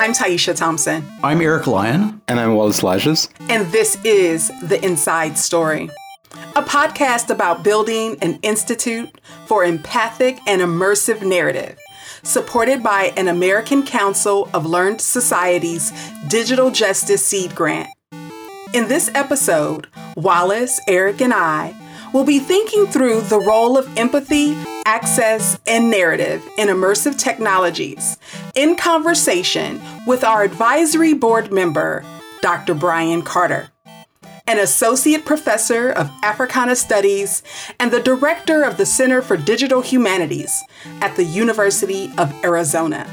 I'm Tyechia Thompson. I'm Eric Lyon. And I'm Wallace Lages. And this is The Inside Story, a podcast about building an institute for empathic and immersive narrative, supported by an American Council of Learned Societies Digital Justice Seed Grant. In this episode, Wallace, Eric, and I will be thinking through the role of empathy, access, and narrative in immersive technologies in conversation with our advisory board member, Dr. Bryan Carter, an associate professor of Africana Studies and the director of the Center for Digital Humanities at the University of Arizona.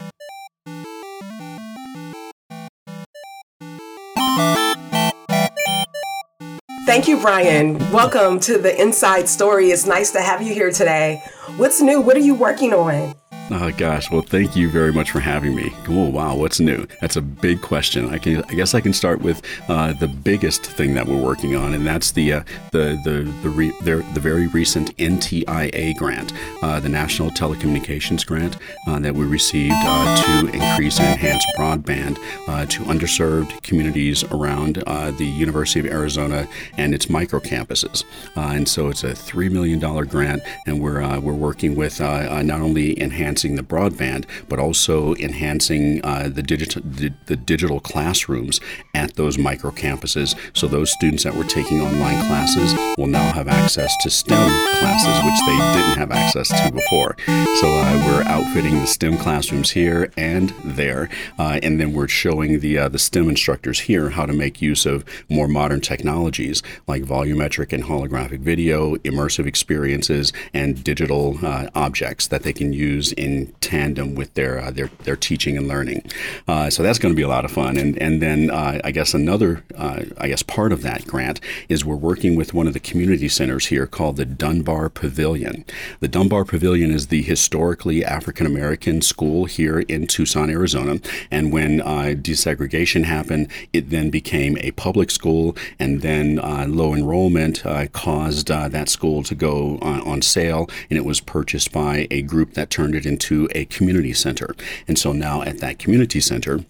Thank you, Bryan. Welcome to the Inside Story. It's nice to have you here today. What's new? What are you working on? Oh gosh, well, thank you very much for having me. Oh wow, what's new? That's a big question. I can, I guess, I can start with uh, the biggest thing that we're working on, and that's the uh, the the the, re, the, the very recent NTIA grant, uh, the National Telecommunications Grant uh, that we received uh, to increase and enhance broadband uh, to underserved communities around the University of Arizona and its micro campuses. and so it's a three million dollar grant, and we're we're working with not only enhance enhancing the broadband, but also enhancing uh, the, digital, the, the, digital classrooms at those micro campuses. So those students that were taking online classes will now have access to STEM classes, which they didn't have access to before. So uh, we're outfitting the STEM classrooms here and there, uh, and then we're showing the uh, the STEM instructors here how to make use of more modern technologies like volumetric and holographic video, immersive experiences, and digital uh, objects that they can use in tandem with their uh, their their teaching and learning. Uh, so that's going to be a lot of fun. And and then I guess another I guess part of that grant is we're working with one of the community centers here called the Dunbar Pavilion. The Dunbar Pavilion is the historically African American school here in Tucson, Arizona. And when uh, desegregation happened, it then became a public school, and then uh, low enrollment caused that school to go on, on sale, and it was purchased by a group that turned it into a community center. And so now at that community center,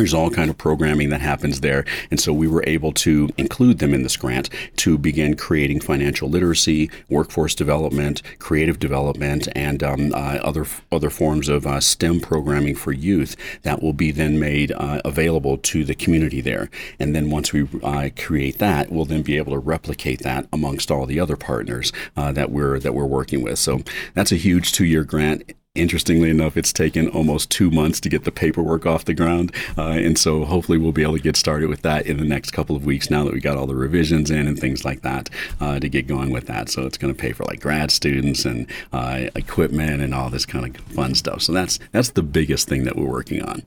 there's all kind of programming that happens there. And so we were able to include them in this grant to begin creating financial literacy workforce development creative development and um, uh, other other forms of uh, stem programming for youth that will be then made uh, available to the community there. And then once we uh, create that we'll then be able to replicate that amongst all the other partners uh, that we're that we're working with. So that's a huge two-year grant Interestingly enough, it's taken almost two months to get the paperwork off the ground. Uh, and so hopefully we'll be able to get started with that in the next couple of weeks now that we got all the revisions in and things like that uh, to get going with that. So it's going to pay for like grad students and uh, equipment and all this kind of fun stuff. So that's that's the biggest thing that we're working on.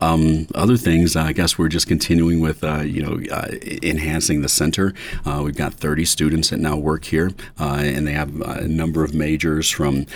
Um, other things, I guess we're just continuing with, uh, you know, uh, enhancing the center. Uh, we've got 30 students that now work here, and they have a number of majors from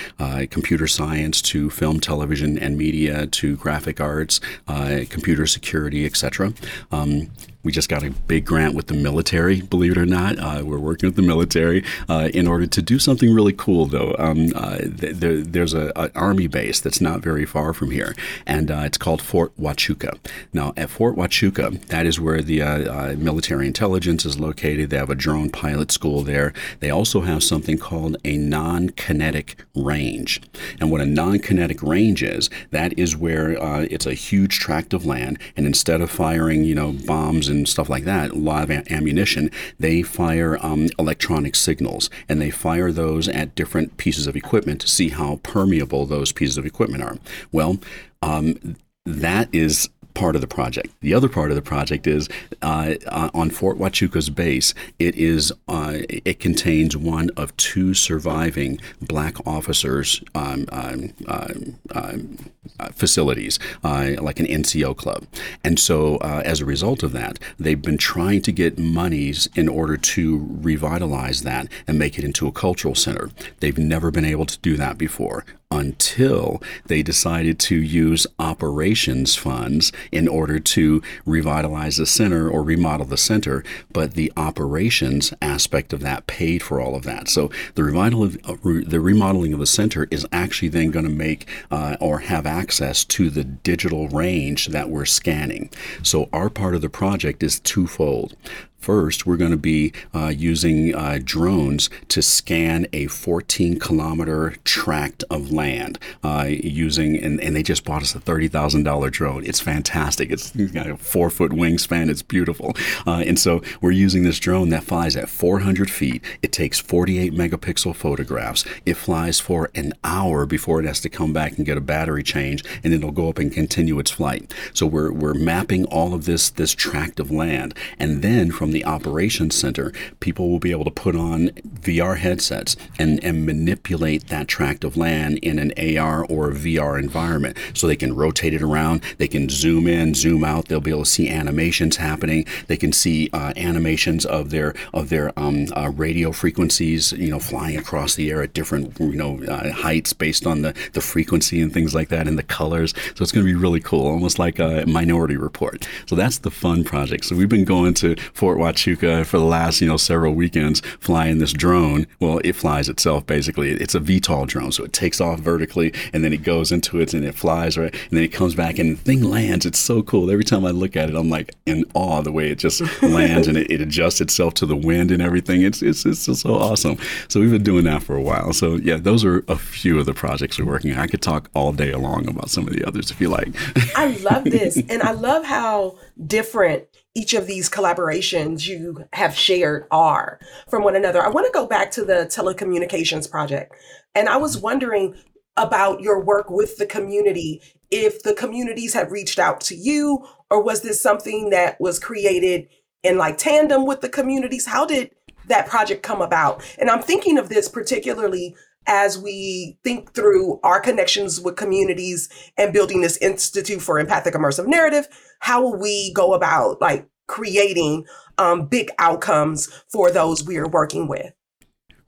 computer science science to film, television, and media to graphic arts, uh, computer security, etc. Um, we just got a big grant with the military, believe it or not. Uh, we're working with the military uh, in order to do something really cool, though. Um, uh, th- there's an army base that's not very far from here, and uh, it's called Fort Huachuca. Now, at Fort Huachuca, that is where the uh, uh, military intelligence is located. They have a drone pilot school there. They also have something called a non kinetic range. And what a non kinetic range is, that is where it's a huge tract of land, and instead of firing, you know, bombs and stuff like that, a lot of a- ammunition, they fire um, electronic signals and they fire those at different pieces of equipment to see how permeable those pieces of equipment are. Well, um, that is part of the project. The other part of the project is uh, uh, on Fort Huachuca's base. It is uh, it contains one of two surviving black officers um, um, um, um uh, facilities, uh, like an NCO club, and so uh, as a result of that, they've been trying to get monies in order to revitalize that and make it into a cultural center. They've never been able to do that before until they decided to use operations funds in order to revitalize the center or remodel the center. But the operations aspect of that paid for all of that. So the remodel of, uh, the remodeling of the center is actually then going to make uh, or have access to the digital range that we're scanning. So our part of the project is twofold. First, we're going to be uh, using uh, drones to scan a 14 kilometer tract of land uh, using, and, and, they just bought us a $30,000 drone. It's fantastic. It's got a four foot wingspan. It's beautiful. Uh, and so we're using this drone that flies at 400 feet. It takes 48 megapixel photographs. It flies for an hour before it has to come back and get a battery change, and it'll go up and continue its flight. So we're, we're mapping all of this, this tract of land. And then from the operations center, people will be able to put on VR headsets and, and manipulate that tract of land in an AR or VR environment. So they can rotate it around, they can zoom in, zoom out, they'll be able to see animations happening. They can see uh, animations of their of their um, uh, radio frequencies, you know, flying across the air at different you know uh, heights based on the, the frequency and things like that and the colors. So it's going to be really cool, almost like a Minority Report. So that's the fun project. So we've been going to Fort Huachuca for the last, you know, several weekends flying this drone. Well, it flies itself basically. It's a VTOL drone, so it takes off vertically and then it goes into it and it flies right, and then it comes back and the thing lands. It's so cool. Every time I look at it, I'm like in awe the way it just lands and it, it, adjusts itself to the wind and everything. It's it's it's just so awesome. So we've been doing that for a while. So yeah, those are a few of the projects we're working on. I could talk all day long about some of the others if you like. I love this, and I love how different each of these collaborations you have shared are from one another. I want to go back to the telecommunications project. And I was wondering about your work with the community, if the communities have reached out to you, or was this something that was created in like tandem with the communities? How did that project come about? And I'm thinking of this particularly as we think through our connections with communities and building this Institute for Empathic Immersive Narrative, how will we go about like creating um, big outcomes for those we are working with?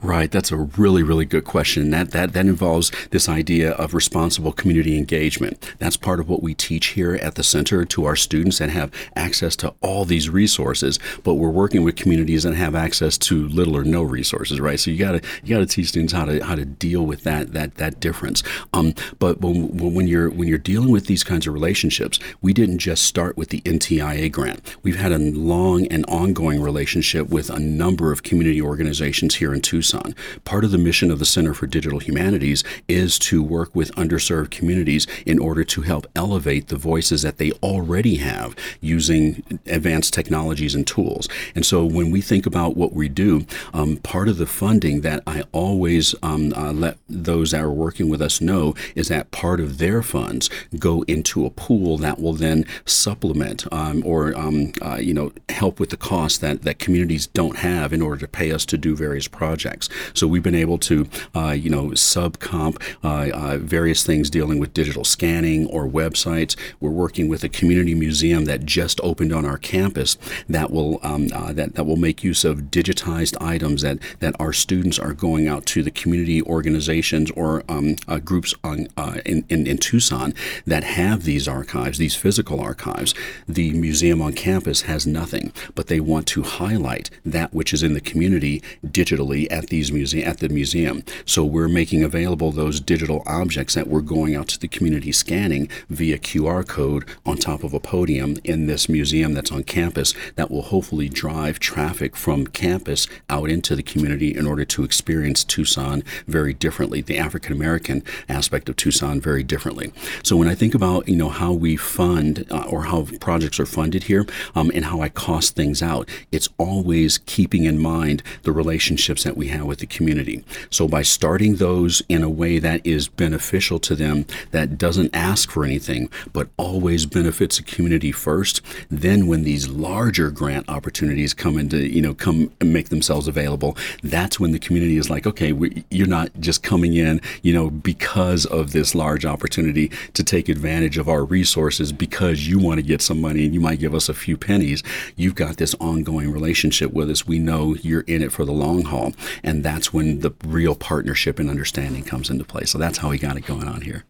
Right, that's a really, really good question. That that that involves this idea of responsible community engagement. That's part of what we teach here at the center to our students and have access to all these resources. But we're working with communities that have access to little or no resources, right? So you gotta you gotta teach students how to how to deal with that that that difference. Um, but when, when you're when you're dealing with these kinds of relationships, we didn't just start with the NTIA grant. We've had a long and ongoing relationship with a number of community organizations here in Tucson Tucson. Part of the mission of the Center for Digital Humanities is to work with underserved communities in order to help elevate the voices that they already have using advanced technologies and tools. And so when we think about what we do, um, part of the funding that I always um, uh, let those that are working with us know is that part of their funds go into a pool that will then supplement um, or um, uh, you know help with the cost that, that communities don't have in order to pay us to do various projects. So we've been able to, uh, you know, subcomp uh, uh, various things dealing with digital scanning or websites. We're working with a community museum that just opened on our campus that will um, uh, that that will make use of digitized items that that our students are going out to the community organizations or um, uh, groups on in, in, in Tucson that have these archives, these physical archives. The museum on campus has nothing, but they want to highlight that which is in the community digitally at the these muse- at the museum. So we're making available those digital objects that we're going out to the community scanning via QR code on top of a podium in this museum that's on campus that will hopefully drive traffic from campus out into the community in order to experience Tucson very differently, the African American aspect of Tucson very differently. So when I think about you know how we fund uh, or how projects are funded here um, and how I cost things out, it's always keeping in mind the relationships that we with the community. So by starting those in a way that is beneficial to them, that doesn't ask for anything, but always benefits the community first, then when these larger grant opportunities come into, you know, come make themselves available, that's when the community is like, okay, we, you're not just coming in, you know, because of this large opportunity to take advantage of our resources because you want to get some money and you might give us a few pennies. You've got this ongoing relationship with us. We know you're in it for the long haul. And that's when the real partnership and understanding comes into play. So that's how we got it going on here.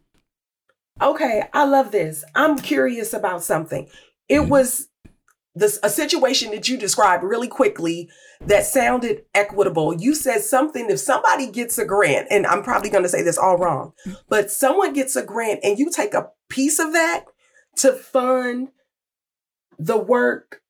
Okay, I love this. I'm curious about something. It mm-hmm. was this a situation that you described really quickly that sounded equitable. You said something if somebody gets a grant, and I'm probably going to say this all wrong, but someone gets a grant and you take a piece of that to fund the work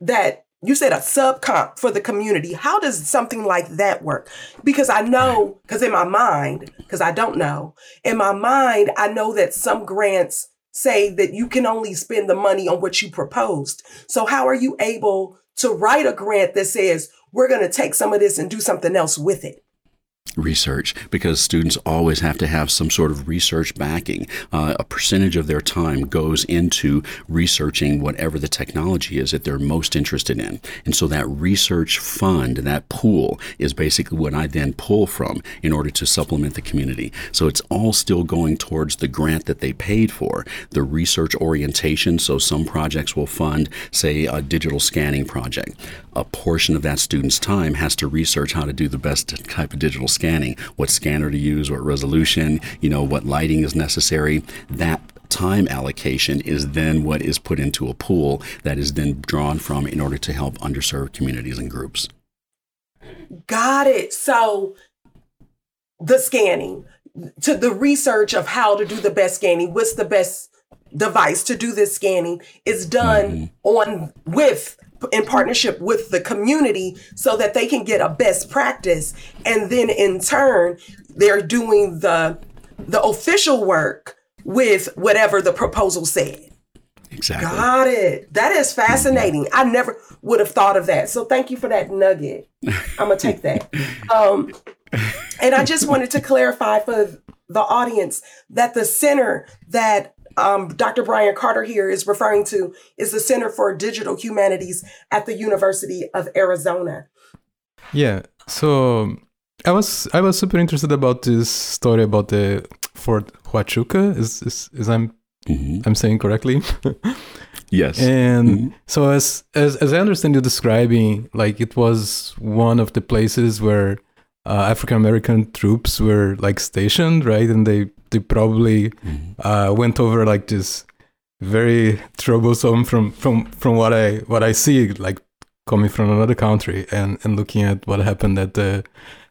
that you said a sub comp for the community. How does something like that work? Because I know, because in my mind, because I don't know, in my mind, I know that some grants say that you can only spend the money on what you proposed. So how are you able to write a grant that says we're going to take some of this and do something else with it? Research because students always have to have some sort of research backing. Uh, a percentage of their time goes into researching whatever the technology is that they're most interested in. And so that research fund, that pool, is basically what I then pull from in order to supplement the community. So it's all still going towards the grant that they paid for, the research orientation. So some projects will fund, say, a digital scanning project. A portion of that student's time has to research how to do the best type of digital scanning, what scanner to use, what resolution, you know, what lighting is necessary. That time allocation is then what is put into a pool that is then drawn from in order to help underserved communities and groups. Got it. So the scanning, to the research of how to do the best scanning, what's the best device to do this scanning is done mm-hmm. on with in partnership with the community so that they can get a best practice. And then in turn they're doing the the official work with whatever the proposal said. Exactly. Got it. That is fascinating. I never would have thought of that. So thank you for that nugget. I'm gonna take that. Um and i just wanted to clarify for the audience that the center that um, Dr. Bryan Carter here is referring to is the Center for Digital Humanities at the University of Arizona. Yeah. So I was I was super interested about this story about the Fort Huachuca. Is is, is I'm mm-hmm. I'm saying correctly? yes. And mm-hmm. so as, as as I understand you describing, like it was one of the places where uh, African American troops were like stationed, right? And they they probably mm-hmm. uh, went over like this very troublesome from from from what I what I see like coming from another country and and looking at what happened at the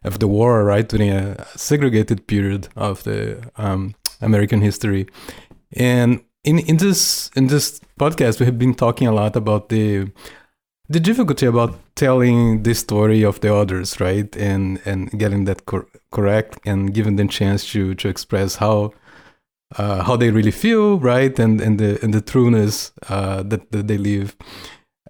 of the war right during a segregated period of the um, American history and in in this in this podcast we have been talking a lot about the the difficulty about telling the story of the others right and and getting that cor- correct and giving them chance to to express how uh, how they really feel right and and the and the trueness uh, that, that they live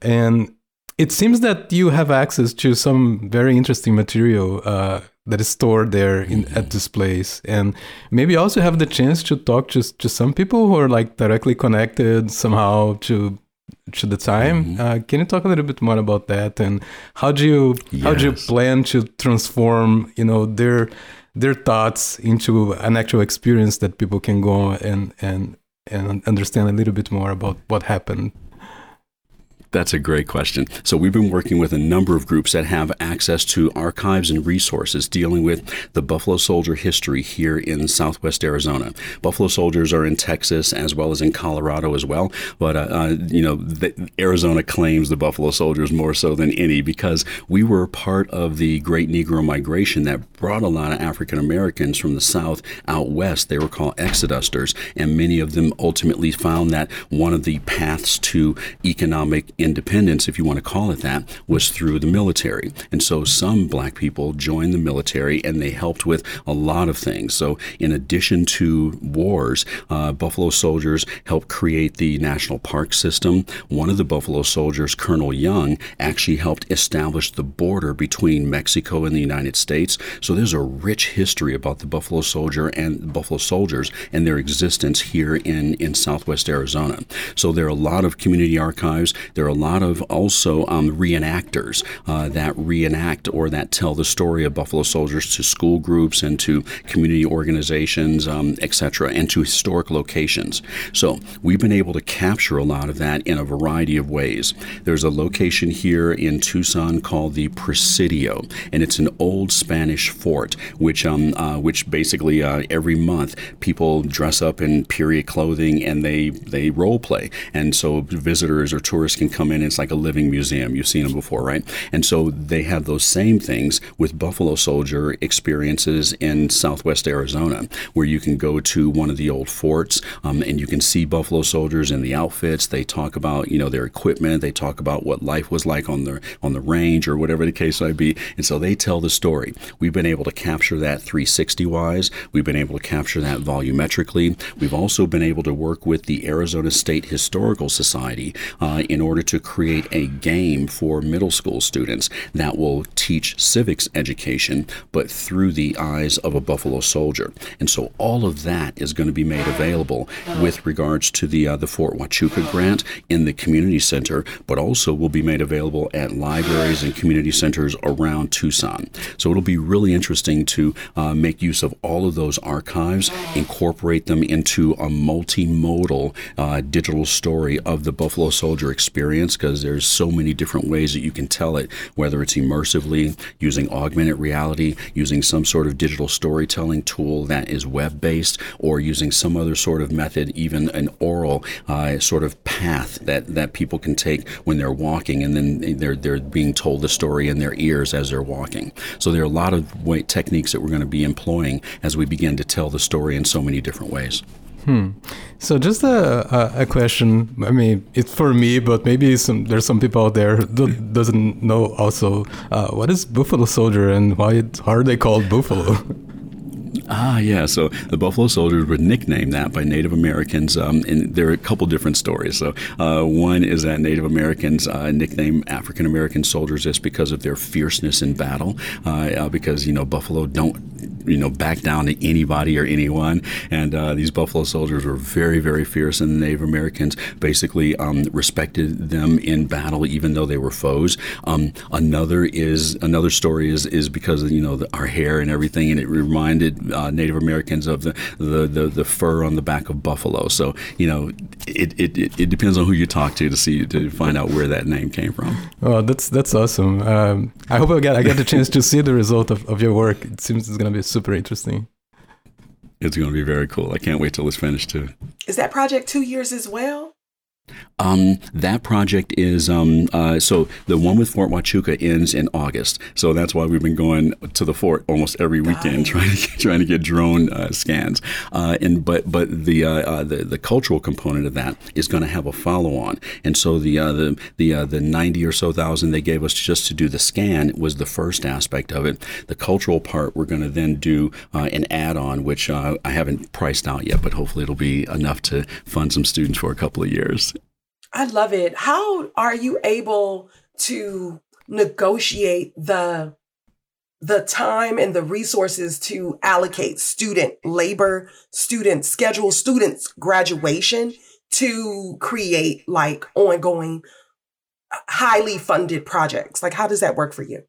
and it seems that you have access to some very interesting material uh, that is stored there in, mm-hmm. at this place and maybe also have the chance to talk to, to some people who are like directly connected somehow to to the time. Mm-hmm. Uh, can you talk a little bit more about that and how do you yes. how do you plan to transform you know their their thoughts into an actual experience that people can go and and and understand a little bit more about what happened that's a great question. So, we've been working with a number of groups that have access to archives and resources dealing with the Buffalo Soldier history here in Southwest Arizona. Buffalo Soldiers are in Texas as well as in Colorado as well. But, uh, uh, you know, the, Arizona claims the Buffalo Soldiers more so than any because we were part of the Great Negro Migration that brought a lot of African Americans from the South out west. They were called exodusters, and many of them ultimately found that one of the paths to economic independence, if you want to call it that, was through the military. And so some black people joined the military and they helped with a lot of things. So, in addition to wars, uh, Buffalo soldiers helped create the national park system. One of the Buffalo soldiers, Colonel Young, actually helped establish the border between Mexico and the United States. So, there's a rich history about the Buffalo soldier and Buffalo soldiers and their existence here in, in southwest Arizona. So, there are a lot of community archives. There there are a lot of also um, reenactors uh, that reenact or that tell the story of Buffalo Soldiers to school groups and to community organizations, um, etc., and to historic locations. So we've been able to capture a lot of that in a variety of ways. There's a location here in Tucson called the Presidio, and it's an old Spanish fort, which um, uh, which basically uh, every month people dress up in period clothing and they they role play, and so visitors or tourists can come in. It's like a living museum. You've seen them before, right? And so they have those same things with Buffalo Soldier experiences in Southwest Arizona, where you can go to one of the old forts um, and you can see Buffalo Soldiers in the outfits. They talk about you know their equipment. They talk about what life was like on the on the range or whatever the case might be, and so they tell the story. We've been able to capture that 360 wise. We've been able to capture that volumetrically. We've also been able to work with the Arizona State Historical Society uh, in order to create a game for middle school students that will teach civics education, but through the eyes of a Buffalo soldier. And so all of that is going to be made available with regards to the uh, the Fort Huachuca grant in the community center, but also will be made available at libraries and community centers around Tucson. So it'll be really interesting to uh, make use of all of those archives, incorporate them into a multimodal uh, digital story of the Buffalo Soldier experience because there's so many different ways that you can tell it, whether it's immersively, using augmented reality, using some sort of digital storytelling tool that is web based, or using some other sort of method, even an oral uh, sort of path that, that people can take when they're walking and then they're, they're being told the story in their ears as they're walking. So there are a lot of techniques that we're going to be employing as we begin to tell the story in so many different ways. Hmm. So just a, a, a, question. I mean, it's for me, but maybe some there's some people out there who doesn't know also uh, what is Buffalo Soldier and why are they called Buffalo? Ah, yeah. So the Buffalo Soldiers were nicknamed that by Native Americans, um, and there are a couple different stories. So uh, one is that Native Americans uh, African American soldiers just because of their fierceness in battle, uh, uh, because you know Buffalo don't you know back down to anybody or anyone, and uh, these Buffalo Soldiers were very very fierce, and the Native Americans basically um, respected them in battle even though they were foes. Um, another is another story is is because of, you know the, our hair and everything, and it reminded uh, Native Americans of the, the, the, the, fur on the back of buffalo. So, you know, it, it, it, depends on who you talk to to see to find out where that name came from. Oh, that's that's awesome. Um, I hope I get I get the chance to see the result of, of your work. It seems it's going to be super interesting. It's going to be very cool. I can't wait till it's finished too. Is that project two years as well? Um, that project is um, uh, so the one with Fort Huachuca ends in August, so that's why we've been going to the fort almost every weekend trying to get, trying to get drone uh, scans. Uh, and but but the, uh, uh, the the cultural component of that is going to have a follow on, and so the uh, the the the ninety or so thousand they gave us just to do the scan was the first aspect of it. The cultural part we're going to then do an add on, which I haven't priced out yet, but hopefully it'll be enough to fund some students for a couple of years. I love it. How are you able to negotiate the the time and the resources to allocate student labor, student schedule, students graduation to create like ongoing uh, highly funded projects? Like how does that work for you?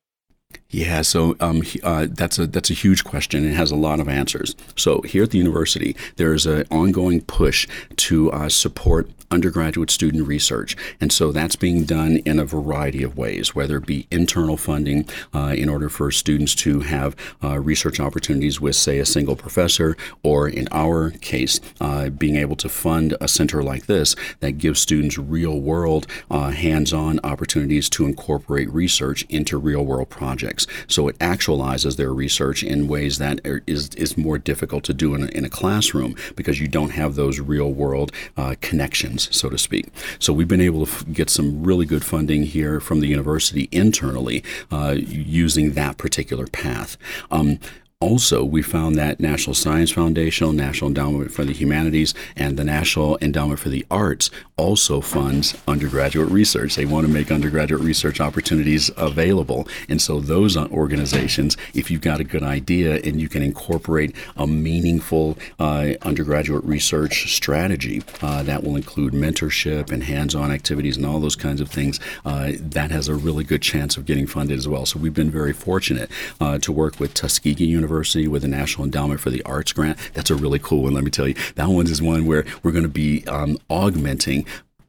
Yeah, so um, uh, that's a that's a huge question. It has a lot of answers. So here at the university, there is an ongoing push to uh, support undergraduate student research, and so that's being done in a variety of ways, whether it be internal funding uh, in order for students to have uh, research opportunities with, say, a single professor, or in our case, uh, being able to fund a center like this that gives students real world, uh, hands on opportunities to incorporate research into real world projects. So it actualizes their research in ways that is, is more difficult to do in a, in a classroom because you don't have those real world uh, connections, so to speak. So we've been able to f- get some really good funding here from the university internally uh, using that particular path. Um, also, we found that National Science Foundation, National Endowment for the Humanities, and the National Endowment for the Arts also funds undergraduate research. They want to make undergraduate research opportunities available. And so, those organizations, if you've got a good idea and you can incorporate a meaningful uh, undergraduate research strategy uh, that will include mentorship and hands on activities and all those kinds of things, uh, that has a really good chance of getting funded as well. So, we've been very fortunate uh, to work with Tuskegee University. University with the National Endowment for the Arts grant. That's a really cool one. Let me tell you, that one is one where we're going to be um, augmenting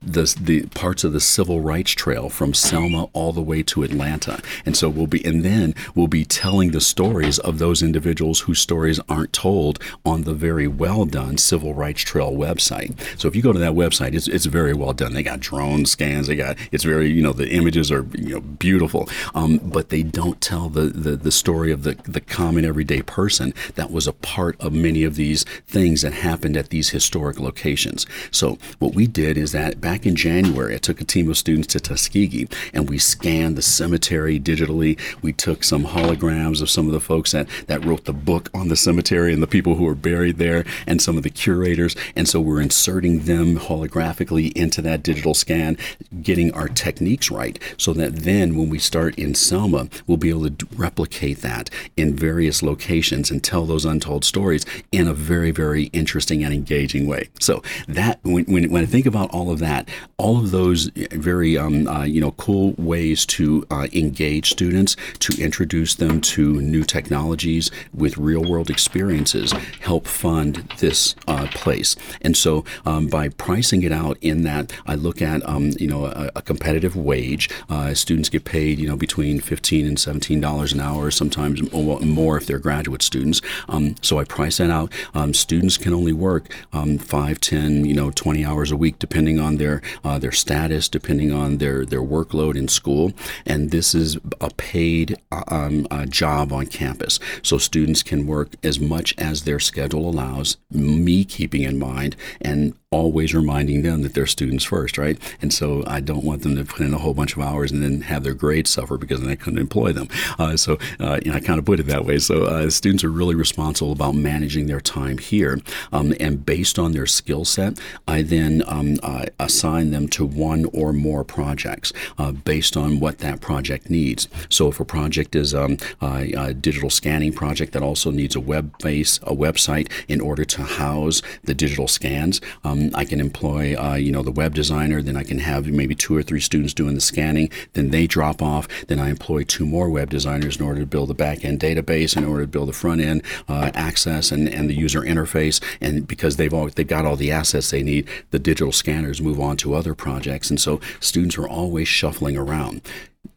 the, the parts of the civil rights trail from Selma all the way to Atlanta. And so we'll be, and then we'll be telling the stories of those individuals whose stories aren't told on the very well done civil rights trail website. So if you go to that website, it's, it's very well done. They got drone scans. They got, it's very, you know, the images are, you know, beautiful. Um, but they don't tell the, the, the story of the, the common everyday person that was a part of many of these things that happened at these historic locations. So what we did is that back in January, I took a team of students to Tuskegee and we scanned the cemetery digitally. We took some holograms of some of the folks that, that wrote the book on the cemetery and the people who were buried there and some of the curators. And so we're inserting them holographically into that digital scan, getting our techniques right so that then when we start in Selma, we'll be able to replicate that in various locations and tell those untold stories in a very, very interesting and engaging way. So that when, when, when I think about all of that, that, all of those very um, uh, you know cool ways to uh, engage students, to introduce them to new technologies with real world experiences, help fund this uh, place. And so um, by pricing it out in that, I look at um, you know a, a competitive wage. Uh, students get paid you know between fifteen and seventeen dollars an hour, sometimes more if they're graduate students. Um, so I price that out. Um, students can only work um, five, ten, you know, twenty hours a week, depending on their their uh, their status, depending on their their workload in school. And this is a paid uh, um, uh, job on campus, so students can work as much as their schedule allows. Me keeping in mind and always reminding them that they're students first, right? And so I don't want them to put in a whole bunch of hours and then have their grades suffer because then I couldn't employ them. Uh, so uh, you know, I kind of put it that way. So uh, students are really responsible about managing their time here, um, and based on their skill set, I then um, assign them to one or more projects uh, based on what that project needs. So if a project is um, a digital scanning project that also needs a web base, a website in order to house the digital scans. Um, um, I can employ, uh, you know, the web designer. Then I can have maybe two or three students doing the scanning. Then they drop off. Then I employ two more web designers in order to build the back end database, in order to build the front end uh, access and, and the user interface. And because they've all they've got all the assets they need, the digital scanners move on to other projects. And so students are always shuffling around.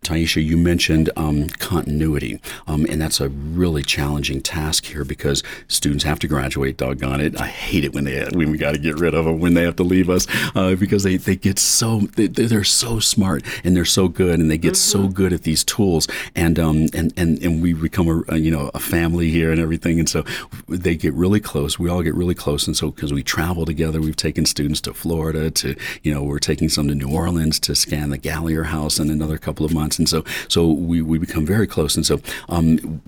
Tyechia, you mentioned um, continuity, um, and that's a really challenging task here because students have to graduate. Doggone it! I hate it when they when we got to get rid of them when they have to leave us uh, because they, they get so they, they're so smart and they're so good and they get mm-hmm. so good at these tools and um and and, and we become a, a, you know a family here and everything and so they get really close. We all get really close and so because we travel together, we've taken students to Florida to you know we're taking some to New Orleans to scan the Gallier House in another couple of months and so so we, we become very close. And so um,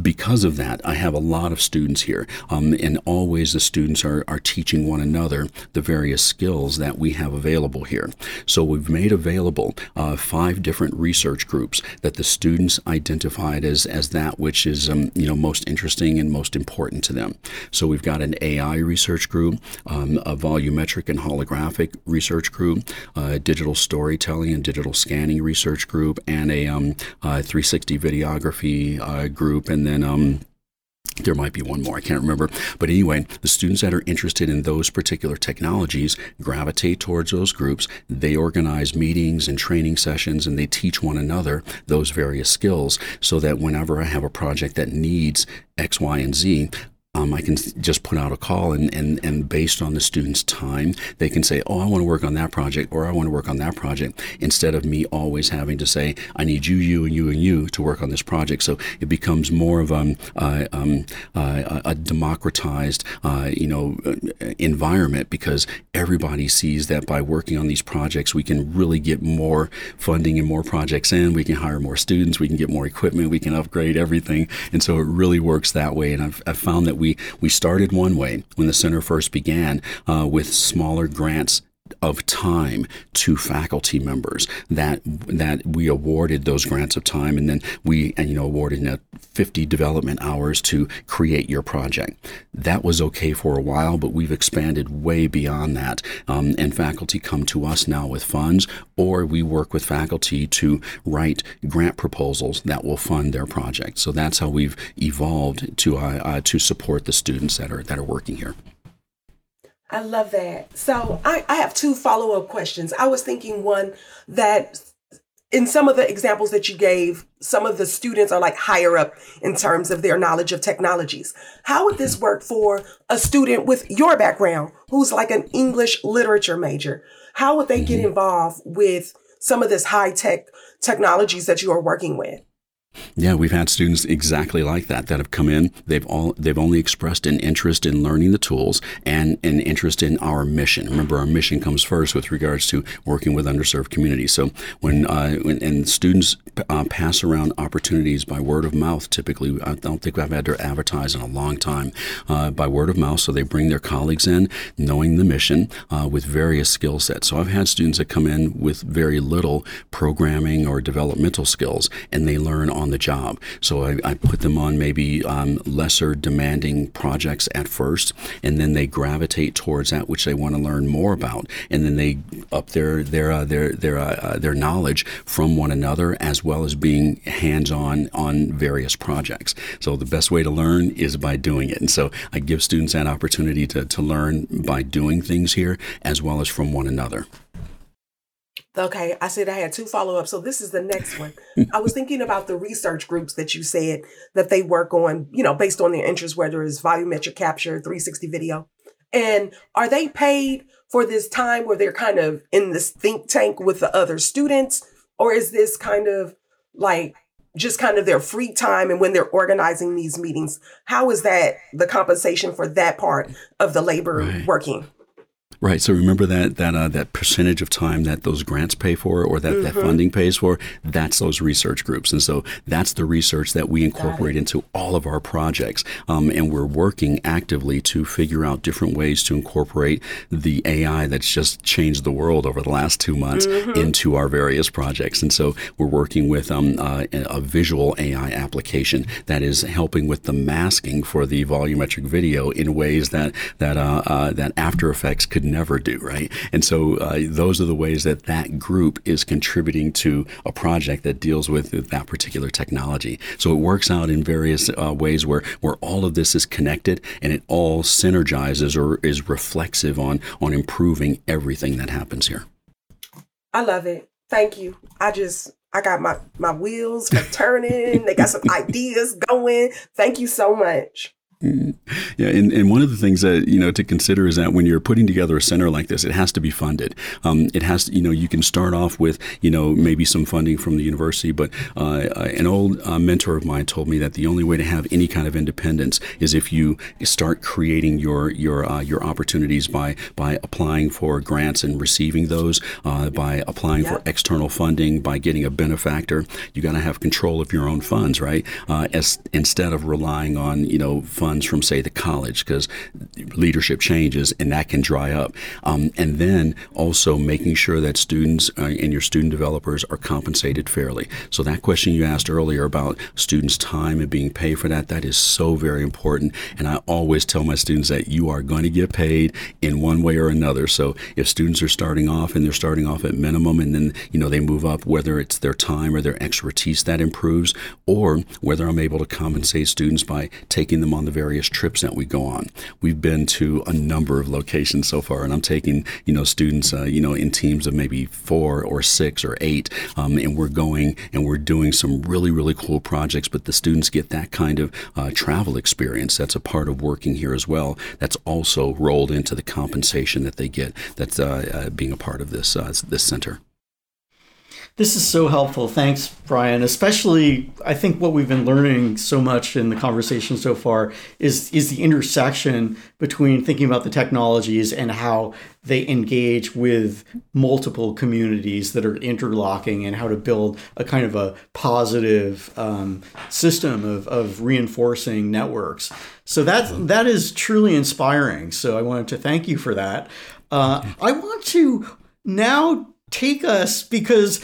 because of that, I have a lot of students here, um, and always the students are are teaching one another the various skills that we have available here. So we've made available uh, five different research groups that the students identified as as that which is um, you know most interesting and most important to them. So we've got an AI research group, um, a volumetric and holographic research group, a digital storytelling and digital scanning research group, and a um, uh, 360 videography uh, group, and then um, there might be one more, I can't remember. But anyway, the students that are interested in those particular technologies gravitate towards those groups. They organize meetings and training sessions and they teach one another those various skills so that whenever I have a project that needs X, Y, and Z, um, I can just put out a call and, and, and based on the student's time, they can say, oh, I want to work on that project or I want to work on that project instead of me always having to say, I need you, you, and you, and you to work on this project. So it becomes more of um, uh, um, uh, a democratized, uh, you know, environment because everybody sees that by working on these projects, we can really get more funding and more projects in. We can hire more students. We can get more equipment. We can upgrade everything. And so it really works that way. And I've, I've found that we, we started one way when the center first began uh, with smaller grants of time to faculty members that that we awarded those grants of time and then we and you know awarded you 50 development hours to create your project. That was okay for a while but we've expanded way beyond that. Um, and faculty come to us now with funds or we work with faculty to write grant proposals that will fund their project. So that's how we've evolved to uh, uh, to support the students that are that are working here I love that. So I, I have two follow up questions. I was thinking one that in some of the examples that you gave, some of the students are like higher up in terms of their knowledge of technologies. How would this work for a student with your background who's like an English literature major? How would they get mm-hmm. involved with some of this high tech technologies that you are working with? Yeah, we've had students exactly like that that have come in. They've all they've only expressed an interest in learning the tools and an interest in our mission. Remember, our mission comes first with regards to working with underserved communities. So when, uh, when and students uh, pass around opportunities by word of mouth. Typically, I don't think I've had to advertise in a long time uh, by word of mouth. So they bring their colleagues in, knowing the mission uh, with various skill sets. So I've had students that come in with very little programming or developmental skills, and they learn on the job. So I, I put them on maybe um, lesser demanding projects at first, and then they gravitate towards that which they want to learn more about, and then they up their their uh, their their uh, uh, their knowledge from one another as well as being hands-on on various projects. So the best way to learn is by doing it, and so I give students that opportunity to to learn by doing things here as well as from one another. Okay, I said I had two follow ups. So this is the next one. I was thinking about the research groups that you said that they work on, you know, based on their interests, whether it's volumetric capture, 360 video. And are they paid for this time where they're kind of in this think tank with the other students? Or is this kind of like just kind of their free time and when they're organizing these meetings? How is that the compensation for that part of the labor right. working? Right. So remember that that uh, that percentage of time that those grants pay for, or that, mm-hmm. that funding pays for. That's those research groups, and so that's the research that we incorporate into all of our projects. Um, and we're working actively to figure out different ways to incorporate the AI that's just changed the world over the last two months mm-hmm. into our various projects. And so we're working with um, uh, a visual AI application that is helping with the masking for the volumetric video in ways that that uh, uh that After Effects could never do, right? And so uh, those are the ways that that group is contributing to a project that deals with that particular technology. So it works out in various uh, ways where, where all of this is connected and it all synergizes or is reflexive on, on improving everything that happens here. I love it. Thank you. I just I got my my wheels turning. they got some ideas going. Thank you so much. Yeah, and, and one of the things that you know to consider is that when you're putting together a center like this, it has to be funded. Um, it has to, you know you can start off with you know maybe some funding from the university, but uh, an old uh, mentor of mine told me that the only way to have any kind of independence is if you start creating your your uh, your opportunities by by applying for grants and receiving those, uh, by applying for external funding, by getting a benefactor. You got to have control of your own funds, right? Uh, as instead of relying on you know funds funds from, say, the college because leadership changes and that can dry up. Um, and then also making sure that students uh, and your student developers are compensated fairly. So, that question you asked earlier about students' time and being paid for that, that is so very important. And I always tell my students that you are going to get paid in one way or another. So, if students are starting off and they're starting off at minimum and then, you know, they move up, whether it's their time or their expertise that improves, or whether I'm able to compensate students by taking them on the various trips that we go on. We've been to a number of locations so far, and I'm taking you know students uh, you know in teams of maybe four or six or eight, um, and we're going and we're doing some really really cool projects. But the students get that kind of uh, travel experience. That's a part of working here as well. That's also rolled into the compensation that they get. That's uh, uh being a part of this uh, this center. This is so helpful. Thanks, Bryan. Especially, I think what we've been learning so much in the conversation so far is is the intersection between thinking about the technologies and how they engage with multiple communities that are interlocking and how to build a kind of a positive um, system of, of reinforcing networks. So that that is truly inspiring. So I wanted to thank you for that. Uh, I want to now take us because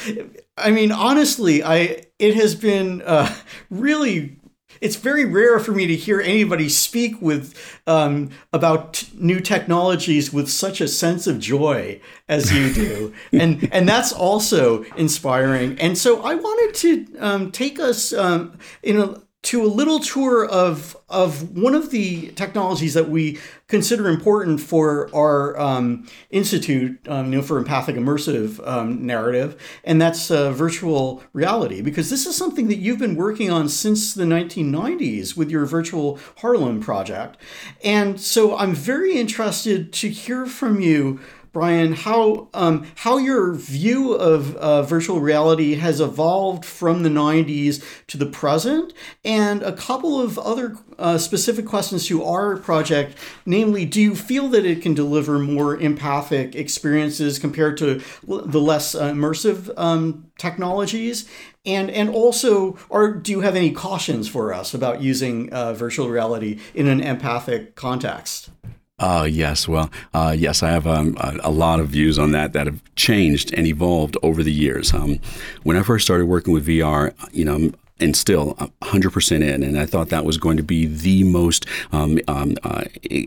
I mean honestly I it has been uh, really it's very rare for me to hear anybody speak with um, about t- new technologies with such a sense of joy as you do, and and that's also inspiring. And so I wanted to um, take us um, in a to a little tour of of one of the technologies that we consider important for our um, institute, um, you know, for empathic immersive um, narrative, and that's uh, virtual reality. Because this is something that you've been working on since the 1990s with your virtual Harlem project, and so I'm very interested to hear from you Bryan, how um, how your view of uh, virtual reality has evolved from the '90s to the present, and a couple of other uh, specific questions to our project. Namely, do you feel that it can deliver more empathic experiences compared to the less immersive um, technologies? And and also, or do you have any cautions for us about using uh, virtual reality in an empathic context? Uh, yes. Well, uh, yes, I have um, a, a, lot of views on that that have changed and evolved over the years. Um, when I first started working with VR, you know, and still 100% in. And I thought that was going to be the most um, um, uh,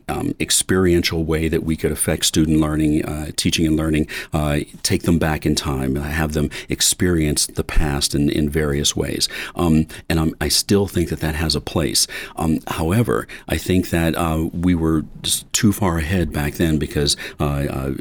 um, experiential way that we could affect student learning, uh, teaching and learning, uh, take them back in time, have them experience the past in, in various ways. Um, and I'm, i still think that that has a place. Um, however, I think that uh, we were just too far ahead back then because uh, uh,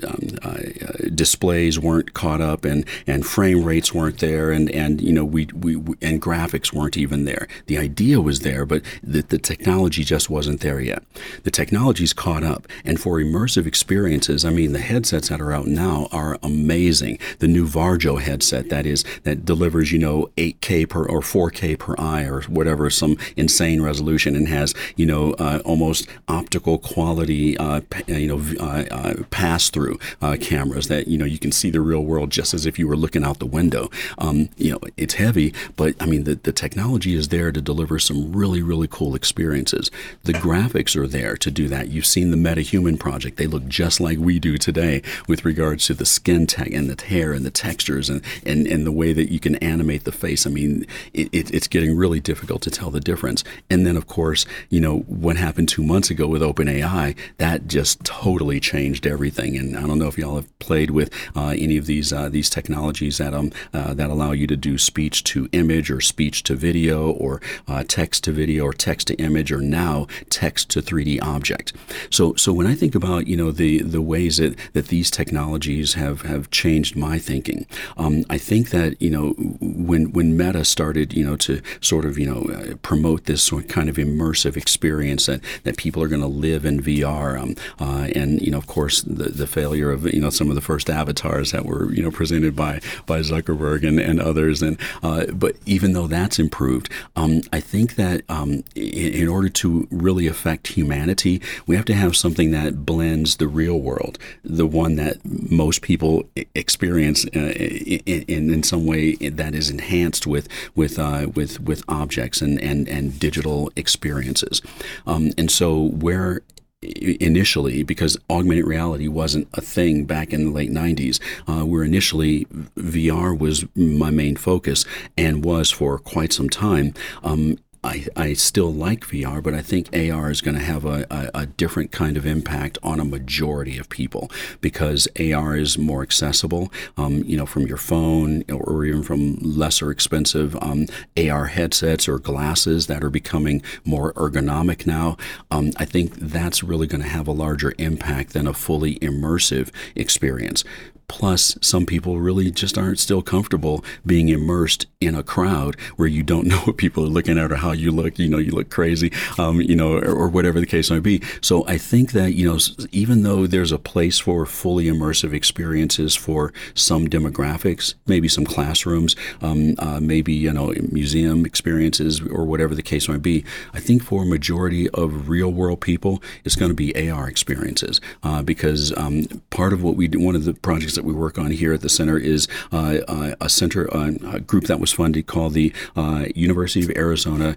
um, displays weren't caught up and, and frame rates weren't there and, and you know we, we and graphics graphics weren't even there. The idea was there, but the, the technology just wasn't there yet. The technology's caught up. And for immersive experiences, I mean, the headsets that are out now are amazing. The new Varjo headset that is that delivers, you know, 8K per or 4K per eye or whatever, some insane resolution, and has, you know, uh, almost optical quality, uh, you know, uh, uh, pass through uh, cameras that you know you can see the real world just as if you were looking out the window. Um, you know, it's heavy, but I mean, the, the technology is there to deliver some really, really cool experiences. The graphics are there to do that. You've seen the MetaHuman project. They look just like we do today with regards to the skin tech and the hair and the textures and, and, and the way that you can animate the face. I mean, it, it, it's getting really difficult to tell the difference. And then, of course, you know, what happened two months ago with OpenAI, that just totally changed everything. And I don't know if y'all have played with uh, any of these uh, these technologies that um uh, that allow you to do speech to image or speech speech to video or uh, text to video or text to image or now text to 3D object. So so when I think about you know the the ways that, that these technologies have have changed my thinking, um, I think that you know when when Meta started you know to sort of you know uh, promote this kind of immersive experience that that people are going to live in VR, um, uh, and you know of course the the failure of you know some of the first avatars that were you know presented by by Zuckerberg and, and others, and uh, but even though that that's improved. Um, I think that um, in, in, order to really affect humanity, we have to have something that blends the real world, the one that most people experience uh, in, in, some way that is enhanced with with uh, with with objects and and and digital experiences. Um, and so where initially because augmented reality wasn't a thing back in the late 90s uh, where initially vr was my main focus and was for quite some time. Um, I, I still like VR, but I think AR is going to have a, a, a, different kind of impact on a majority of people because AR is more accessible, um, you know, from your phone or even from lesser expensive um, AR headsets or glasses that are becoming more ergonomic now. Um, I think that's really going to have a larger impact than a fully immersive experience. Plus, some people really just aren't still comfortable being immersed in a crowd where you don't know what people are looking at or how you look. You know, you look crazy, um, you know, or, or, whatever the case might be. So I think that, you know, even though there's a place for fully immersive experiences for some demographics, maybe some classrooms, um, uh, maybe, you know, museum experiences or whatever the case might be, I think for a majority of real world people, it's going to be AR experiences uh, because um, part of what we do, one of the projects that we work on here at the center is uh, uh, a center, uh, a group that was funded called the uh, University of Arizona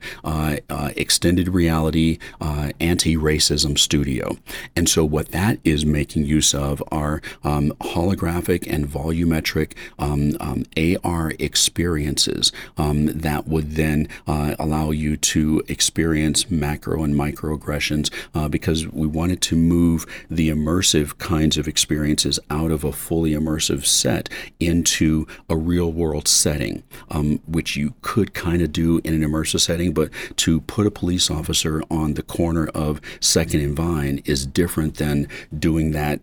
Extended Reality Anti-Racism Studio. And so what that is making use of are um, holographic and volumetric um, um, AR experiences um, that would then allow you to experience macro and microaggressions because we wanted to move the immersive kinds of experiences out of a fully immersive set into a real world setting, um, which you could kind of do in an immersive setting, but to put a police officer on the corner of Second and Vine is different than doing that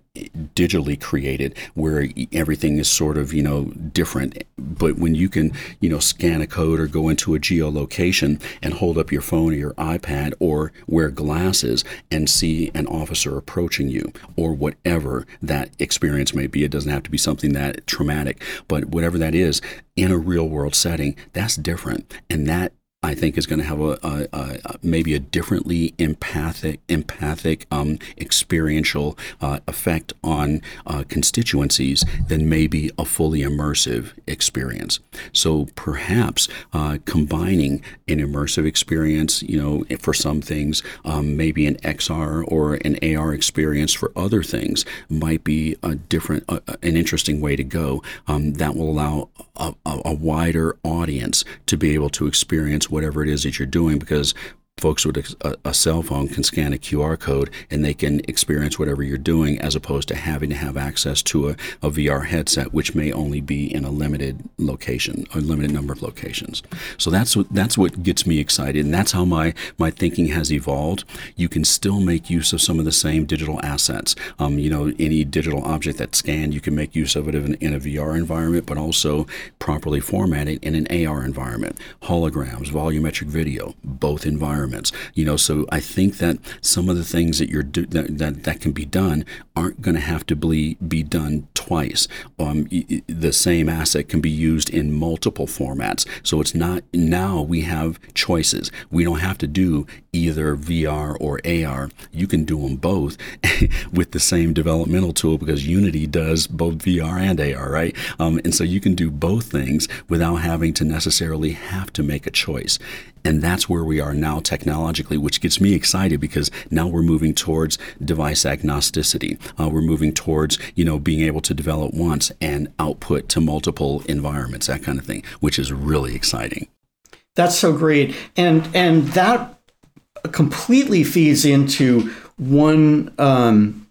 digitally created where everything is sort of you know different. But when you can you know scan a code or go into a geolocation and hold up your phone or your ipad or wear glasses and see an officer approaching you or whatever that experience may be it doesn't have to be something that traumatic but whatever that is in a real world setting that's different. And that I think is going to have a, a, a, maybe a differently empathic, empathic, um, experiential uh, effect on uh, constituencies than maybe a fully immersive experience. So perhaps uh, combining an immersive experience, you know, for some things, um, maybe an XR or an AR experience for other things might be a different, an interesting way to go. Um, that will allow a, a wider audience to be able to experience whatever it is that you're doing because folks with a, a, cell phone can scan a QR code and they can experience whatever you're doing as opposed to having to have access to a, a VR headset, which may only be in a limited location, a limited number of locations. So that's what, that's what gets me excited. And that's how my, my thinking has evolved. You can still make use of some of the same digital assets. Um, you know, any digital object that's scanned, you can make use of it in, in a VR environment, but also properly formatted in an AR environment. Holograms, volumetric video, both environments environments. You know, so I think that some of the things that you're do, that, that, that can be done aren't going to have to be be done twice. Um, the same asset can be used in multiple formats. So it's not now we have choices. We don't have to do either VR or AR. You can do them both with the same developmental tool because Unity does both VR and AR, right? Um, and so you can do both things without having to necessarily have to make a choice. And that's where we are now technologically, which gets me excited because now we're moving towards device agnosticity. Uh, we're moving towards, you know, being able to develop once and output to multiple environments, that kind of thing, which is really exciting. That's so great. And and that completely feeds into one um,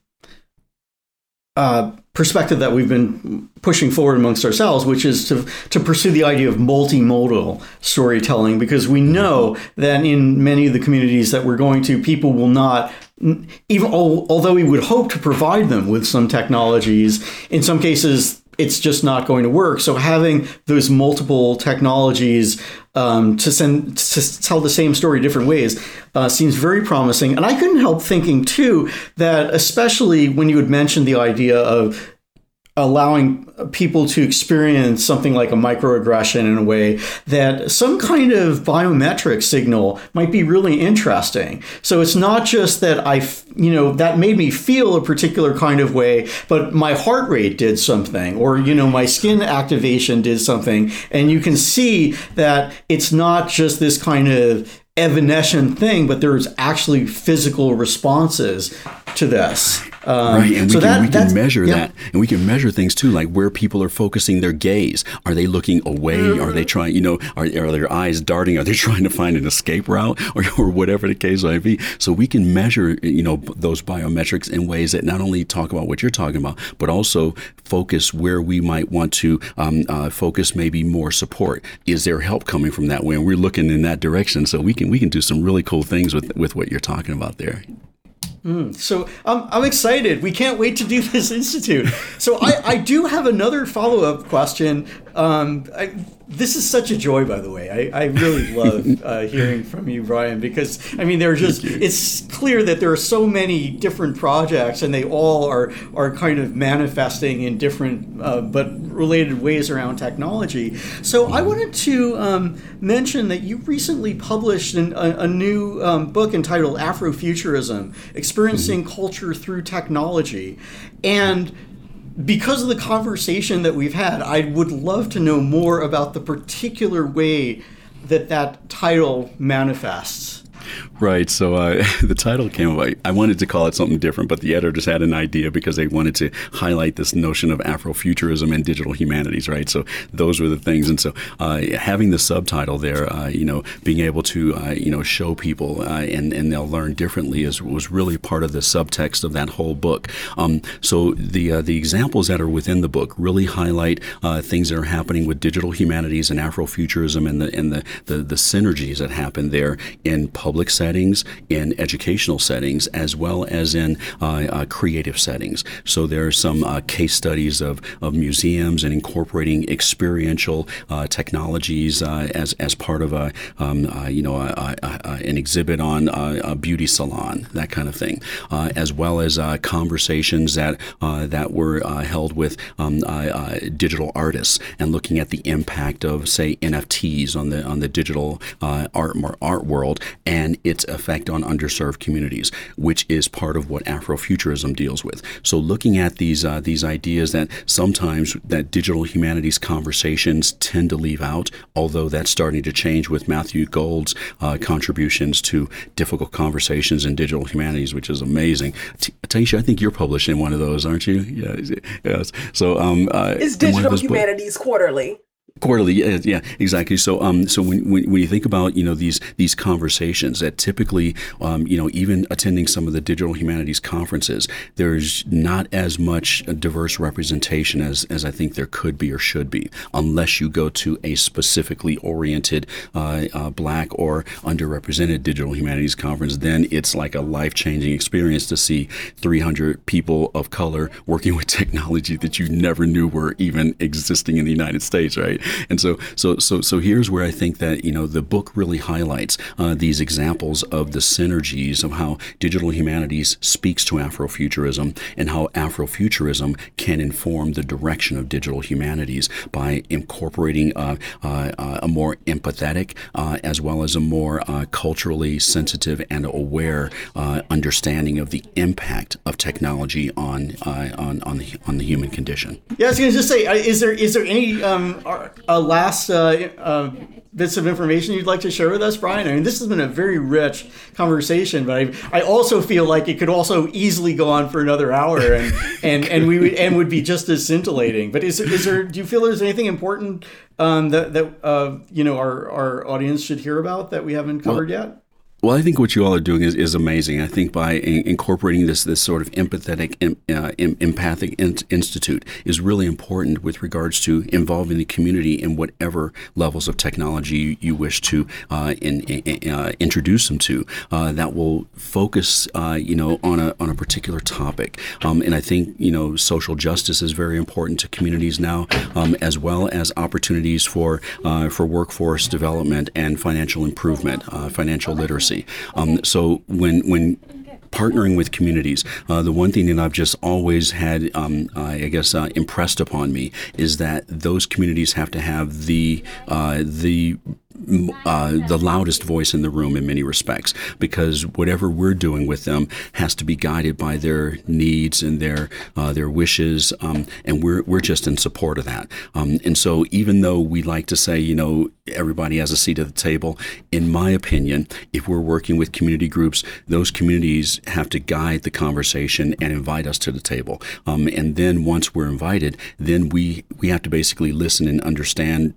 uh, perspective that we've been pushing forward amongst ourselves, which is to, to pursue the idea of multimodal storytelling, because we mm-hmm. know that in many of the communities that we're going to, people will not even although we would hope to provide them with some technologies in some cases it's just not going to work. So having those multiple technologies um, to send to tell the same story different ways uh, seems very promising. And I couldn't help thinking too that especially when you had mentioned the idea of allowing people to experience something like a microaggression in a way that some kind of biometric signal might be really interesting. So it's not just that I, you know, that made me feel a particular kind of way, but my heart rate did something, or, you know, my skin activation did something. And you can see that it's not just this kind of evanescent thing, but there's actually physical responses to this. Um, right, and we so can, that- we can measure yeah. that, and we can measure things too, like where people are focusing their gaze. Are they looking away? Are they trying, you know, are, are their eyes darting? Are they trying to find an escape route, or, or whatever the case might be? So we can measure, you know, those biometrics in ways that not only talk about what you're talking about, but also focus where we might want to um, uh, focus maybe more support. Is there help coming from that way? And we're looking in that direction, so we can we can do some really cool things with with what you're talking about there. So I'm, I'm excited. We can't wait to do this institute. So I, I do have another follow up question. Um, I, this is such a joy, by the way. I, I really love uh, hearing from you, Bryan, because I mean, there are just it's clear that there are so many different projects, and they all are are kind of manifesting in different uh, but related ways around technology. So I wanted to um, mention that you recently published an, a, a new um, book entitled Afrofuturism: Experiencing Culture Through Technology, and because of the conversation that we've had, I would love to know more about the particular way that that title manifests. Right. So uh, the title came about. I wanted to call it something different, but the editors had an idea because they wanted to highlight this notion of Afrofuturism and digital humanities. Right. So those were the things. And so uh, having the subtitle there, uh, you know, being able to uh, you know show people uh, and and they'll learn differently is was really part of the subtext of that whole book. Um, so the uh, the examples that are within the book really highlight things that are happening with digital humanities and Afrofuturism and the and the, the the synergies that happen there in public settings, in educational settings, as well as in uh, uh, creative settings. So there are some uh, case studies of, of museums and incorporating experiential technologies as, as part of a um, you know a, a, a, an exhibit on a, beauty salon, that kind of thing, as well as conversations that that were held with um, digital artists and looking at the impact of say NFTs on the on the digital uh, art art world and its effect on underserved communities, which is part of what Afrofuturism deals with. So looking at these uh, these ideas that sometimes that digital humanities conversations tend to leave out, although that's starting to change with Matthew Gold's uh, contributions to difficult conversations in digital humanities, which is amazing. T- Tyechia, I think you're published in one of those, aren't you? Yes. yes. So um, uh, It's in one of Digital Humanities Quarterly. Quarterly, yeah, yeah, exactly. So, um, so when, when, when you think about you know these these conversations that typically, um, you know, even attending some of the digital humanities conferences, there's not as much diverse representation as as I think there could be or should be, unless you go to a specifically oriented uh, uh, Black or underrepresented digital humanities conference. Then it's like a life changing experience to see 300 people of color working with technology that you never knew were even existing in the United States, right? And so, so, so, so here's where I think that you know the book really highlights uh, these examples of the synergies of how digital humanities speaks to Afrofuturism and how Afrofuturism can inform the direction of digital humanities by incorporating uh, uh, uh, a more empathetic uh, as well as a more uh, culturally sensitive and aware understanding of the impact of technology on on on the on the human condition. Yeah, I was going to just say, is there is there any um, uh, last uh, uh, bits of information you'd like to share with us, Bryan? I mean, this has been a very rich conversation, but I, I also feel like it could also easily go on for another hour, and and, and we would and would be just as scintillating. But is, is there? Do you feel there's anything important um, that that uh, you know our our audience should hear about that we haven't covered yet? Well, I think what you all are doing is, is amazing. I think by in- incorporating this this sort of empathetic, em- uh, em- empathic in- institute is really important with regards to involving the community in whatever levels of technology you, you wish to uh, in, in- uh, introduce them to. Uh, that will focus, uh, you know, on a on a particular topic. Um, and I think you know social justice is very important to communities now, um, as well as opportunities for uh, for workforce development and financial improvement, financial literacy. Um, so when when partnering with communities, uh, the one thing that I've just always had, um, I guess, uh, impressed upon me is that those communities have to have the uh, the uh, the loudest voice in the room in many respects because whatever we're doing with them has to be guided by their needs and their uh, their wishes, um, and we're we're just in support of that. Um, and so, even though we like to say, you know, everybody has a seat at the table, in my opinion, if we're working with community groups, those communities have to guide the conversation and invite us to the table. Um, and then once we're invited, then we we have to basically listen and understand